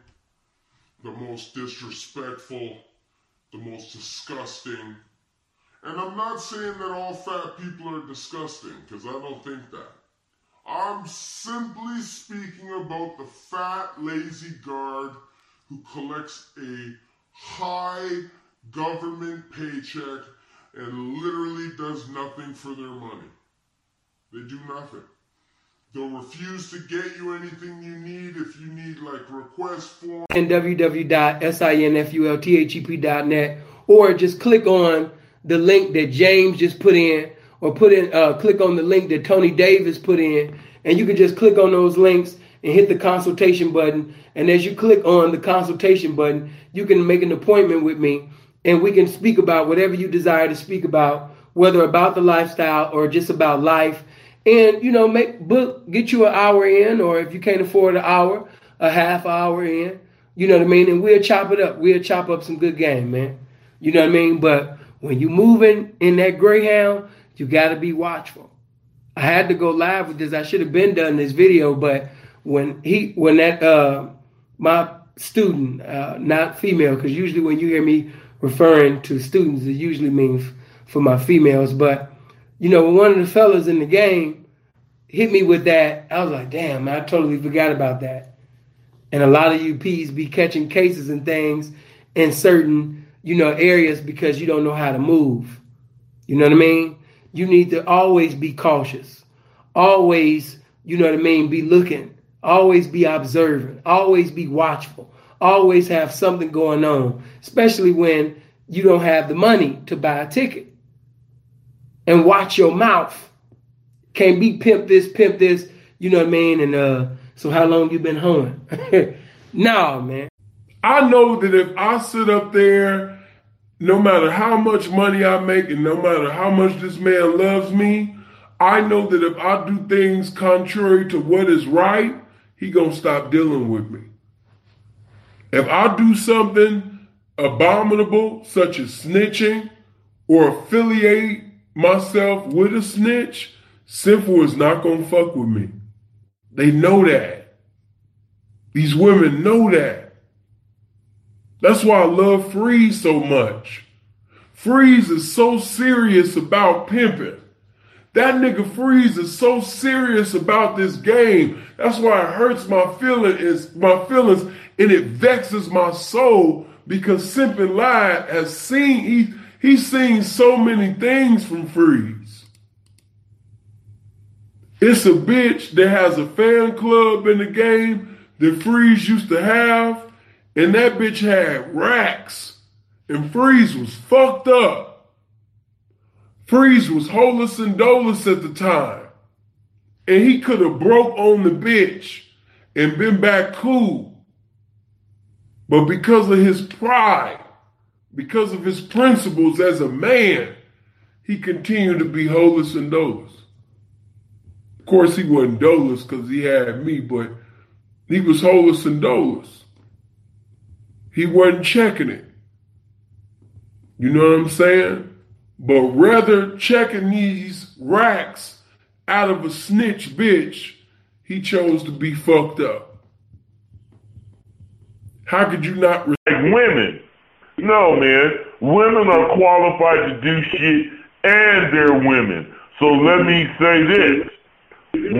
S14: the most disrespectful, the most disgusting. And I'm not saying that all fat people are disgusting, because I don't think that. I'm simply speaking about the fat, lazy guard who collects a high government paycheck and literally does nothing for their money. They do nothing. They'll refuse to get you anything you need if you need like request form.
S12: And www.sinfulthep.net or just click on the link that James just put in or put in uh, click on the link that Tony Davis put in and you can just click on those links and hit the consultation button. And as you click on the consultation button you can make an appointment with me and we can speak about whatever you desire to speak about whether about the lifestyle or just about life. And you know make book get you an hour in or if you can't afford an hour a half hour in. You know what i mean? And we'll chop it up. We'll chop up some good game man. You know what i mean? But when you moving in that greyhound you got to be watchful i had to go live with this i should have been done this video but when he when that uh my student uh not female because usually when you hear me referring to students it usually means for my females but you know, when one of the fellas in the game hit me with that, I was like, damn, I totally forgot about that. And a lot of you be catching cases and things in certain, you know, areas because you don't know how to move. You know what I mean? You need to always be cautious. Always, you know what I mean, be looking. Always be observant. Always be watchful. Always have something going on, especially when you don't have the money to buy a ticket and watch your mouth. Can't be pimp this, pimp this, you know what I mean? And uh, so how long you been hoeing? nah, man.
S17: I know that if I sit up there, no matter how much money I make and no matter how much this man loves me, I know that if I do things contrary to what is right, he gonna stop dealing with me. If I do something abominable, such as snitching or affiliate myself with a snitch, Sinful is not gonna fuck with me. They know that. These women know that. That's why I love Freeze so much. Freeze is so serious about pimping. That nigga Freeze is so serious about this game. That's why it hurts my feeling is my feelings and it vexes my soul because Simpin Live has seen he He's seen so many things from Freeze. It's a bitch that has a fan club in the game that Freeze used to have, and that bitch had racks, and Freeze was fucked up. Freeze was holus and dolus at the time, and he could have broke on the bitch and been back cool. But because of his pride, because of his principles as a man, he continued to be holus and dolus. Of course, he wasn't dolus because he had me, but he was holus and dolus. He wasn't checking it. You know what I'm saying? But rather checking these racks out of a snitch bitch, he chose to be fucked up. How could you not
S29: like women? No, man. Women are qualified to do shit and they're women. So let me say this.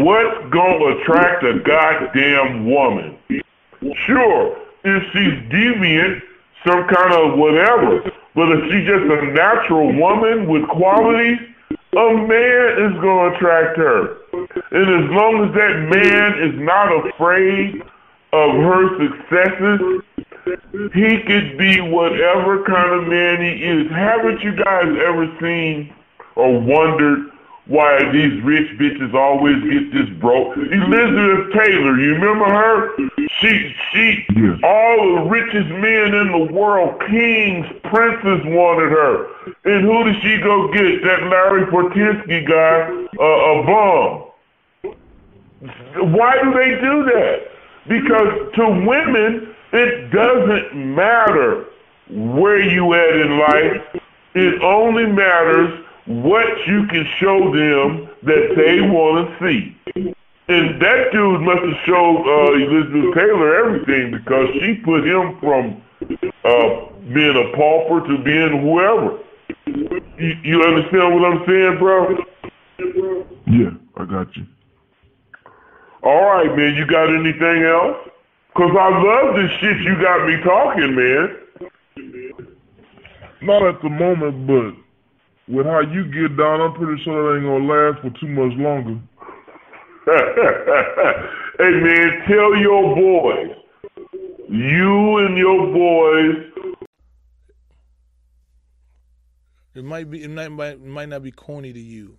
S29: What's gonna attract a goddamn woman? Sure, if she's deviant, some kind of whatever. But if she's just a natural woman with qualities, a man is gonna attract her. And as long as that man is not afraid of her successes, he could be whatever kind of man he is. Haven't you guys ever seen or wondered why these rich bitches always get this broke? Elizabeth Taylor, you remember her? She, she, all the richest men in the world, kings, princes wanted her. And who did she go get? That Larry Fortensky guy, uh, a bum. Why do they do that? Because to women, it doesn't matter where you at in life. It only matters what you can show them that they want to see. And that dude must have showed uh, Elizabeth Taylor everything because she put him from uh, being a pauper to being whoever. You, you understand what I'm saying, bro?
S30: Yeah, I got you.
S29: All right, man. You got anything else? Cause I love this shit you got me talking, man.
S30: Not at the moment, but with how you get down, I'm pretty sure that ain't gonna last for too much longer.
S29: hey man, tell your boys, you and your boys.
S31: It might be. It might, might it might not be corny to you.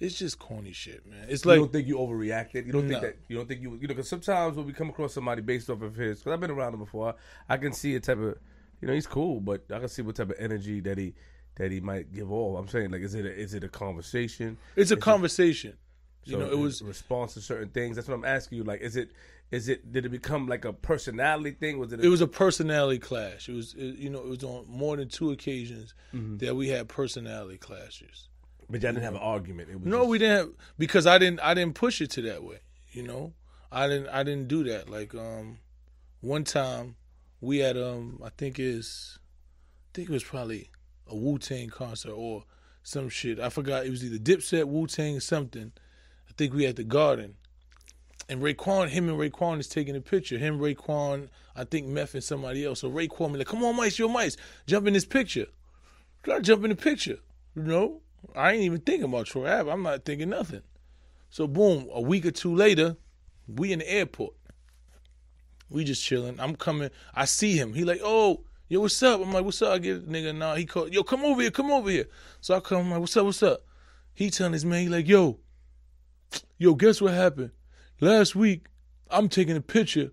S31: It's just corny shit, man. It's like
S32: you don't think you overreacted. You don't
S31: No.
S32: think that you don't think you you know because sometimes when we come across somebody based off of his because I've been around him before, I can see a type of you know he's cool, but I can see what type of energy that he that he might give off. I'm saying like is it a, is it a conversation?
S31: It's a
S32: Is it-
S31: conversation. You
S32: so
S31: know, it was
S32: response to certain things. That's what I'm asking you. Like, is it is it did it become like a personality thing? Was it? A,
S31: it was a personality clash. It was it, you know it was on more than two occasions
S32: Mhm.
S31: that we had personality clashes.
S32: But y'all didn't have an argument. It was
S31: no,
S32: just-
S31: we didn't have, because I didn't I didn't push it to that way. You know, I didn't I didn't do that. Like um, one time we had um I think is I think it was probably a Wu Tang concert or some shit. I forgot it was either Dipset, Wu Tang, something. I think we had the Garden. And Raekwon, him and Raekwon is taking a picture. Him, Raekwon, I think Meth and somebody else. So Raekwon be like, come on, Mice, yo, Mice, jump in this picture. Gotta jump in the picture. You know? I ain't even thinking about Troy Ave. I'm not thinking nothing. So boom, a week or two later, we in the airport. We just chilling. I'm coming. I see him. He like, oh, yo, what's up? I'm like, what's up? I get nigga, nah. He called, yo, come over here, come over here. So I come, I'm like, what's up, what's up? He telling his man, he like, yo, yo, guess what happened? Last week, I'm taking a picture.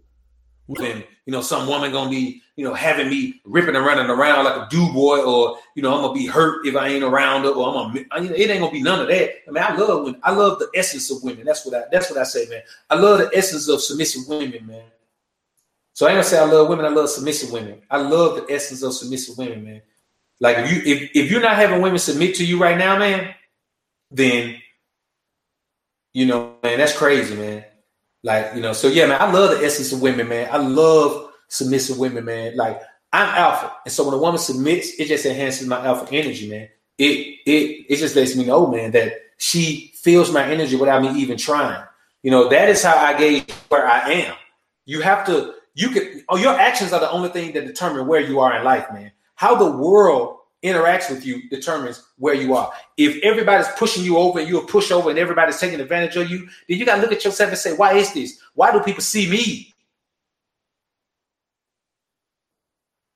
S33: and you know some woman gonna be you know having me ripping and running around like a do boy or you know I'm gonna be hurt if I ain't around her or I'm gonna you know, it ain't gonna be none of that. I mean I love when I love the essence of women. That's what I that's what I say, man. I love the essence of submissive women, man. So I ain't gonna say I love women. I love submissive women. I love the essence of submissive women, man. Like if you if if you're not having women submit to you right now, man, then you know, man, that's crazy, man. Like, you know, so yeah, man, I love the essence of women, man. I love submissive women, man. Like, I'm alpha. And so when a woman submits, it just enhances my alpha energy, man. It it it just lets me know, man, that she feels my energy without me even trying. You know, that is how I gauge where I am. You have to you could oh your actions are the only thing that determine where you are in life, man. How the world interacts with you determines where you are. If everybody's pushing you over and you're a pushover and everybody's taking advantage of you, then you gotta look at yourself and say, why is this? Why do people see me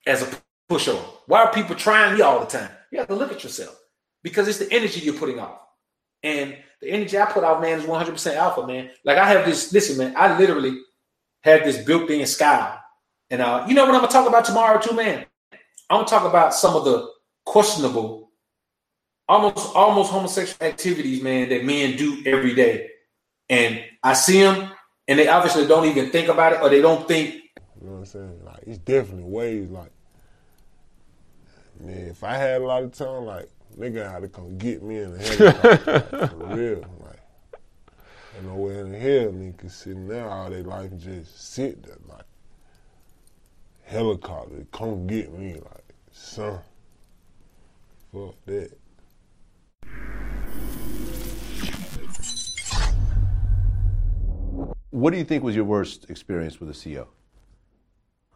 S33: as a pushover? Why are people trying me all the time? You have to look at yourself because it's the energy you're putting off. And the energy I put out, man, is 100% alpha, man. Like I have this, listen, man, I literally have this built-in sky. And uh, you know what I'm gonna talk about tomorrow, too, man? I'm gonna talk about some of the questionable, almost almost homosexual activities, man, that men do every day. And I see them, and they obviously don't even think about it, or they don't think.
S19: You know what I'm saying? Like it's definitely ways like man, if I had a lot of time, like nigga had to come get me in the head. like, for real. Like ain't nowhere in the hell nigga can sit there all their life and just sit there like helicopter, come get me, like son. Fuck that.
S34: What do you think was your worst experience with a CO?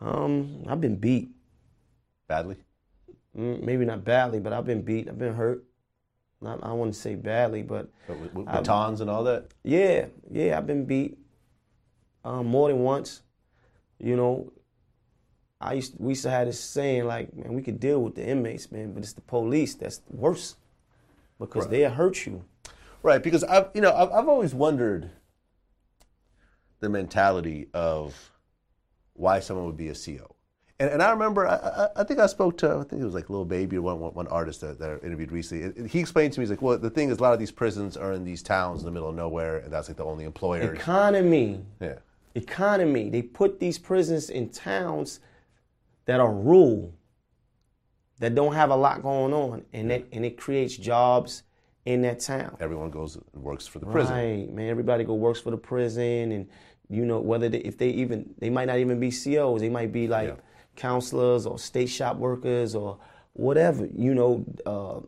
S35: Um, I've been beat.
S34: Badly?
S35: Mm, maybe not badly, but I've been beat. I've been hurt. Not, I wouldn't say badly, but,
S34: But with, with batons and all that?
S35: Yeah, yeah, I've been beat um, more than once. You know, I used we used to have this saying like, man, we could deal with the inmates, man, but it's the police that's worse because
S34: Right.
S35: they'll hurt you.
S34: Right, because I've you know I've, I've always wondered the mentality of why someone would be a CO. And, and I remember, I, I, I think I spoke to, I think it was like Lil Baby or one, one, one artist that, that I interviewed recently. He explained to me, he's like, well, the thing is, a lot of these prisons are in these towns in the middle of nowhere, and that's like the only employer.
S35: Economy.
S34: Yeah.
S35: Economy. They put these prisons in towns that are rural, that don't have a lot going on, and that and it creates jobs in that town.
S34: Everyone goes and works for the prison.
S35: Right, man. Everybody go works for the prison, and you know whether they, if they even they might not even be COs. They might be like counselors or state shop workers or whatever. You know, uh,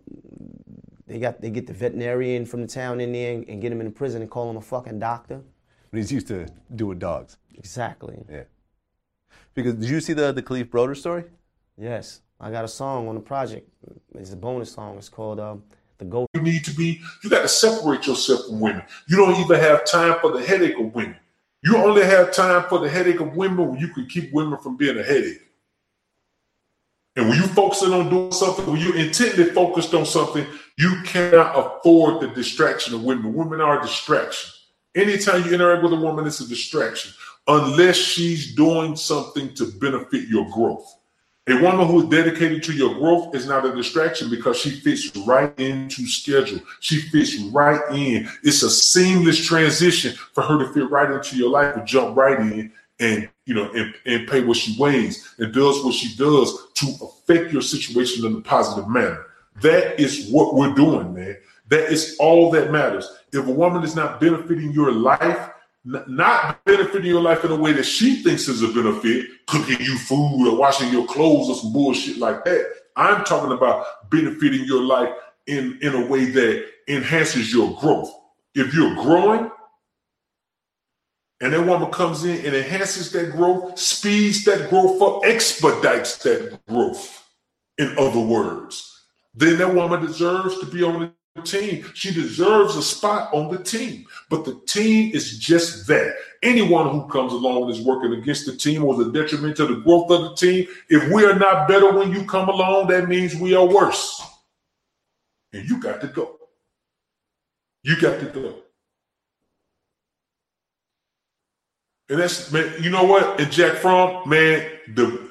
S35: they got they get the veterinarian from the town in there and, and get him in the prison and call him a fucking doctor.
S34: But he's used to doing dogs.
S35: Exactly.
S34: Yeah. Because did you see the the Kalief Browder story?
S35: Yes, I got a song on the project. It's a bonus song. It's called um, "The Ghost."
S36: You need to be, you got to separate yourself from women. You don't even have time for the headache of women. You only have time for the headache of women when you can keep women from being a headache. And when you focusing on doing something, when you're intently focused on something, you cannot afford the distraction of women. Women are a distraction. Anytime you interact with a woman, it's a distraction, unless she's doing something to benefit your growth. A woman who is dedicated to your growth is not a distraction because she fits right into schedule. She fits right in. It's a seamless transition for her to fit right into your life and jump right in and you know and, and pay what she weighs and does what she does to affect your situation in a positive manner. That is what we're doing, man. That is all that matters. If a woman is not benefiting your life, not benefiting your life in a way that she thinks is a benefit, cooking you food or washing your clothes or some bullshit like that. I'm talking about benefiting your life in, in a way that enhances your growth. If you're growing and that woman comes in and enhances that growth, speeds that growth up, expedites that growth, in other words, then that woman deserves to be on the team. She deserves a spot on the team. But the team is just that. Anyone who comes along and is working against the team or a detriment to the growth of the team, if we are not better when you come along, that means we are worse. And you got to go. You got to go. And that's man, you know what? And Jack Fromm, man, the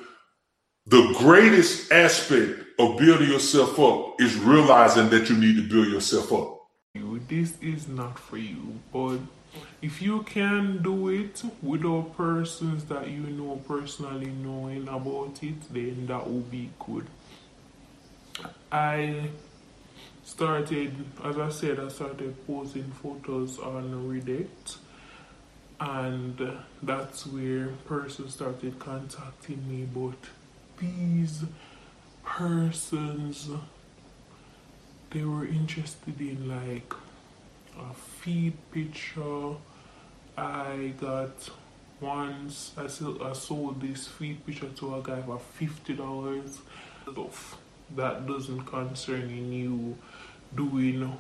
S36: the greatest aspect of building yourself up is realizing that you need to build yourself up.
S37: This is not for you. But if you can do it without persons that you know personally knowing about it, then that will be good. I started, as I said, I started posting photos on Reddit, and that's where persons started contacting me. But these persons, they were interested in like a feed picture. I got once I, sold, I sold this feet picture to a guy for fifty dollars. That doesn't concern you doing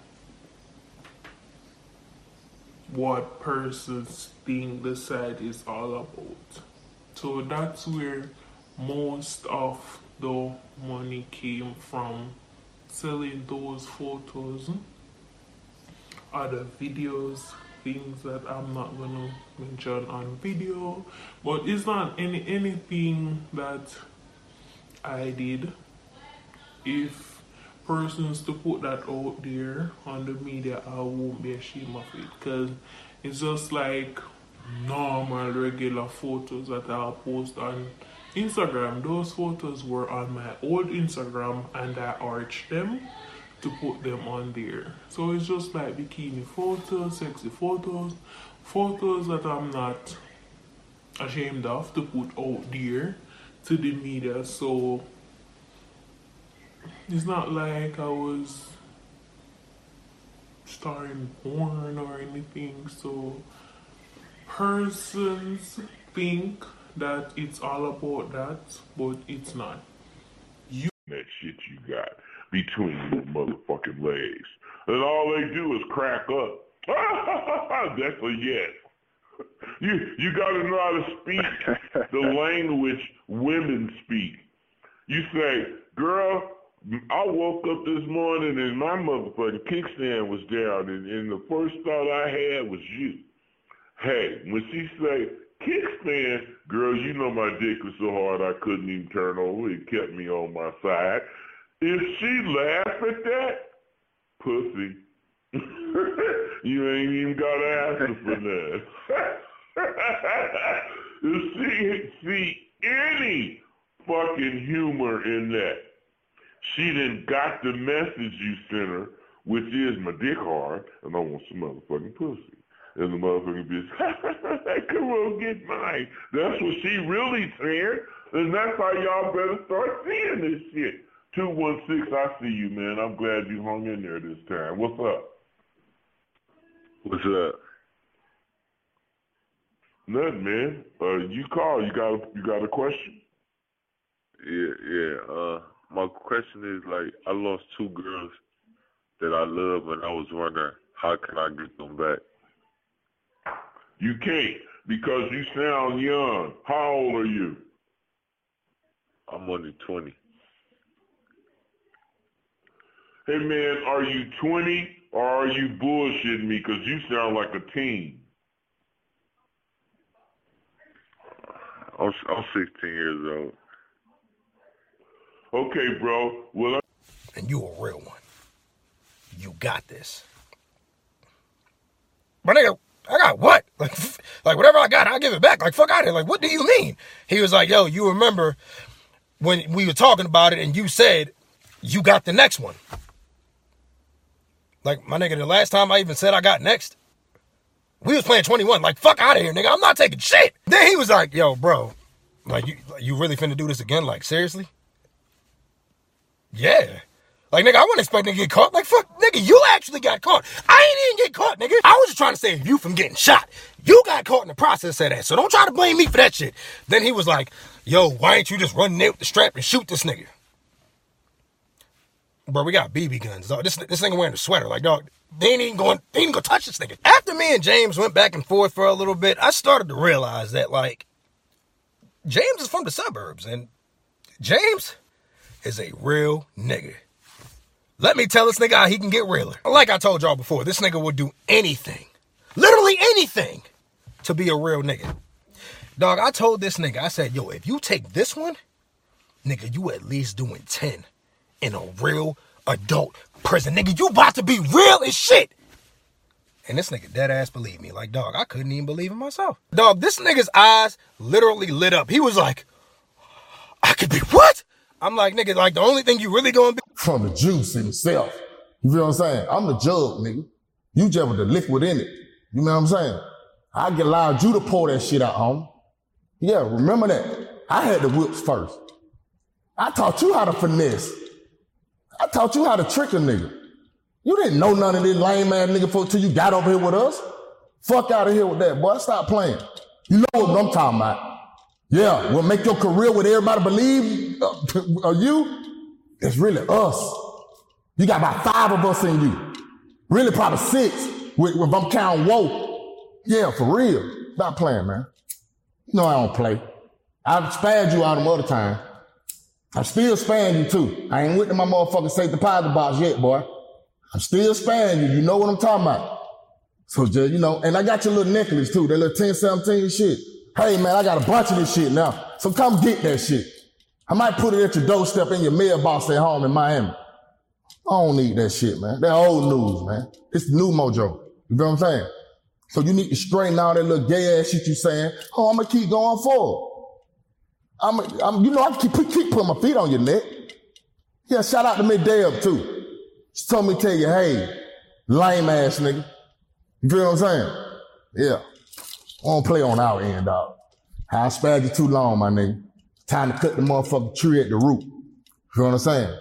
S37: what persons think the site is all about. So that's where most of the money came from selling those photos, other videos, things that I'm not gonna mention on video, but it's not any anything that I did. If persons to put that out there on the media, I won't be ashamed of it because it's just like normal regular photos that I'll post on Instagram. Those photos were on my old Instagram and I arched them to put them on there. So it's just like bikini photos, sexy photos, photos that I'm not ashamed of to put out there to the media. So it's not like I was starring porn or anything. So persons think that it's all about that, but it's not.
S29: You that shit you got between your motherfucking legs. And all they do is crack up. That's a yes. You you gotta know how to speak the language women speak. You say, girl, I woke up this morning and my motherfucking kickstand was down and, and the first thought I had was you. Hey, when she say, kickstand, girl, you know my dick was so hard I couldn't even turn over. It kept me on my side. If she laugh at that, pussy, you ain't even got to ask her for that. if she see any fucking humor in that, she didn't got the message you sent her, which is my dick hard and I want some motherfucking pussy. And the motherfucking bitch, come on, get mine. That's what she really saying. And that's how y'all better start seeing this shit. 216, I see you, man. I'm glad you hung in there this time. What's up?
S38: What's up?
S29: Nothing, man. Uh, you call. You got a, you got a question?
S38: Yeah, yeah. Uh, my question is like, I lost two girls that I love, and I was wondering how can I get them back?
S29: You can't because you sound young. How old are you?
S38: I'm only 20.
S29: Hey man, are you 20 or are you bullshitting me? Because you sound like a teen.
S38: I'm, I'm 16 years
S29: old. Okay, bro. Well, I-
S21: and you a real one. You got this. My nigga, I got what? Like, like whatever I got, I give it back. Like, fuck out of here. Like, what do you mean? He was like, yo, you remember when we were talking about it and you said you got the next one. Like, my nigga, the last time I even said I got next, we was playing 21. Like, fuck out of here, nigga. I'm not taking shit. Then he was like, yo, bro, like, you, you really finna do this again? Like, seriously? Yeah. Like, nigga, I wasn't expecting to get caught. Like, fuck, nigga, you actually got caught. I ain't even get caught, nigga. I was just trying to save you from getting shot. You got caught in the process of that, so don't try to blame me for that shit. Then he was like, yo, why ain't you just run there with the strap and shoot this nigga? Bro, we got BB guns, dog. This, this nigga wearing a sweater. Like, dog, they ain't even going, they ain't gonna touch this nigga. After me and James went back and forth for a little bit, I started to realize that, like, James is from the suburbs, and James is a real nigga. Let me tell this nigga how he can get realer. Like I told y'all before, this nigga would do anything, literally anything, to be a real nigga. Dog, I told this nigga, I said, yo, if you take this one, nigga, you at least doing 10 in a real adult prison. Nigga, you about to be real as shit. And this nigga dead ass believe me. Like, dog, I couldn't even believe it myself. Dog, this nigga's eyes literally lit up. He was like, I could be what? I'm like, nigga, like the only thing you really gonna be
S39: from the juice himself. You feel what I'm saying? I'm the jug, nigga. You just with the liquid in it. You know what I'm saying? I get allowed you to pour that shit out, home. Yeah, remember that. I had the whips first. I taught you how to finesse. I taught you how to trick a nigga. You didn't know none of this lame ass nigga folk till you got over here with us. Fuck out of here with that, boy. Stop playing. You know what I'm talking about. Yeah, we'll make your career what everybody believe uh, you. It's really us. You got about five of us in you. Really, probably six. With, if I'm counting Woe. Yeah, for real. Stop playing, man. Know I don't play. I've spared you out of other time. I'm still sparing you too. I ain't with my motherfucking safe deposit box yet, boy. I'm still sparing you. You know what I'm talking about. So just, you know, and I got your little necklace too, that little 10, 17 shit. Hey man, I got a bunch of this shit now. So come get that shit. I might put it at your doorstep in your mailbox at home in Miami. I don't need that shit, man. That old news, man. It's new mojo. You know what I'm saying? So you need to straighten all that little gay ass shit you saying. Oh, I'm gonna keep going forward. I'm, I'm you know, I keep, keep putting my feet on your neck. Yeah, shout out to me Deb too. She told me to tell you, hey, lame ass nigga. You feel what I'm saying? Yeah. Don't play on our end, dog. I spared you too long, my nigga. Time to cut the motherfucking tree at the root. You know what I'm saying?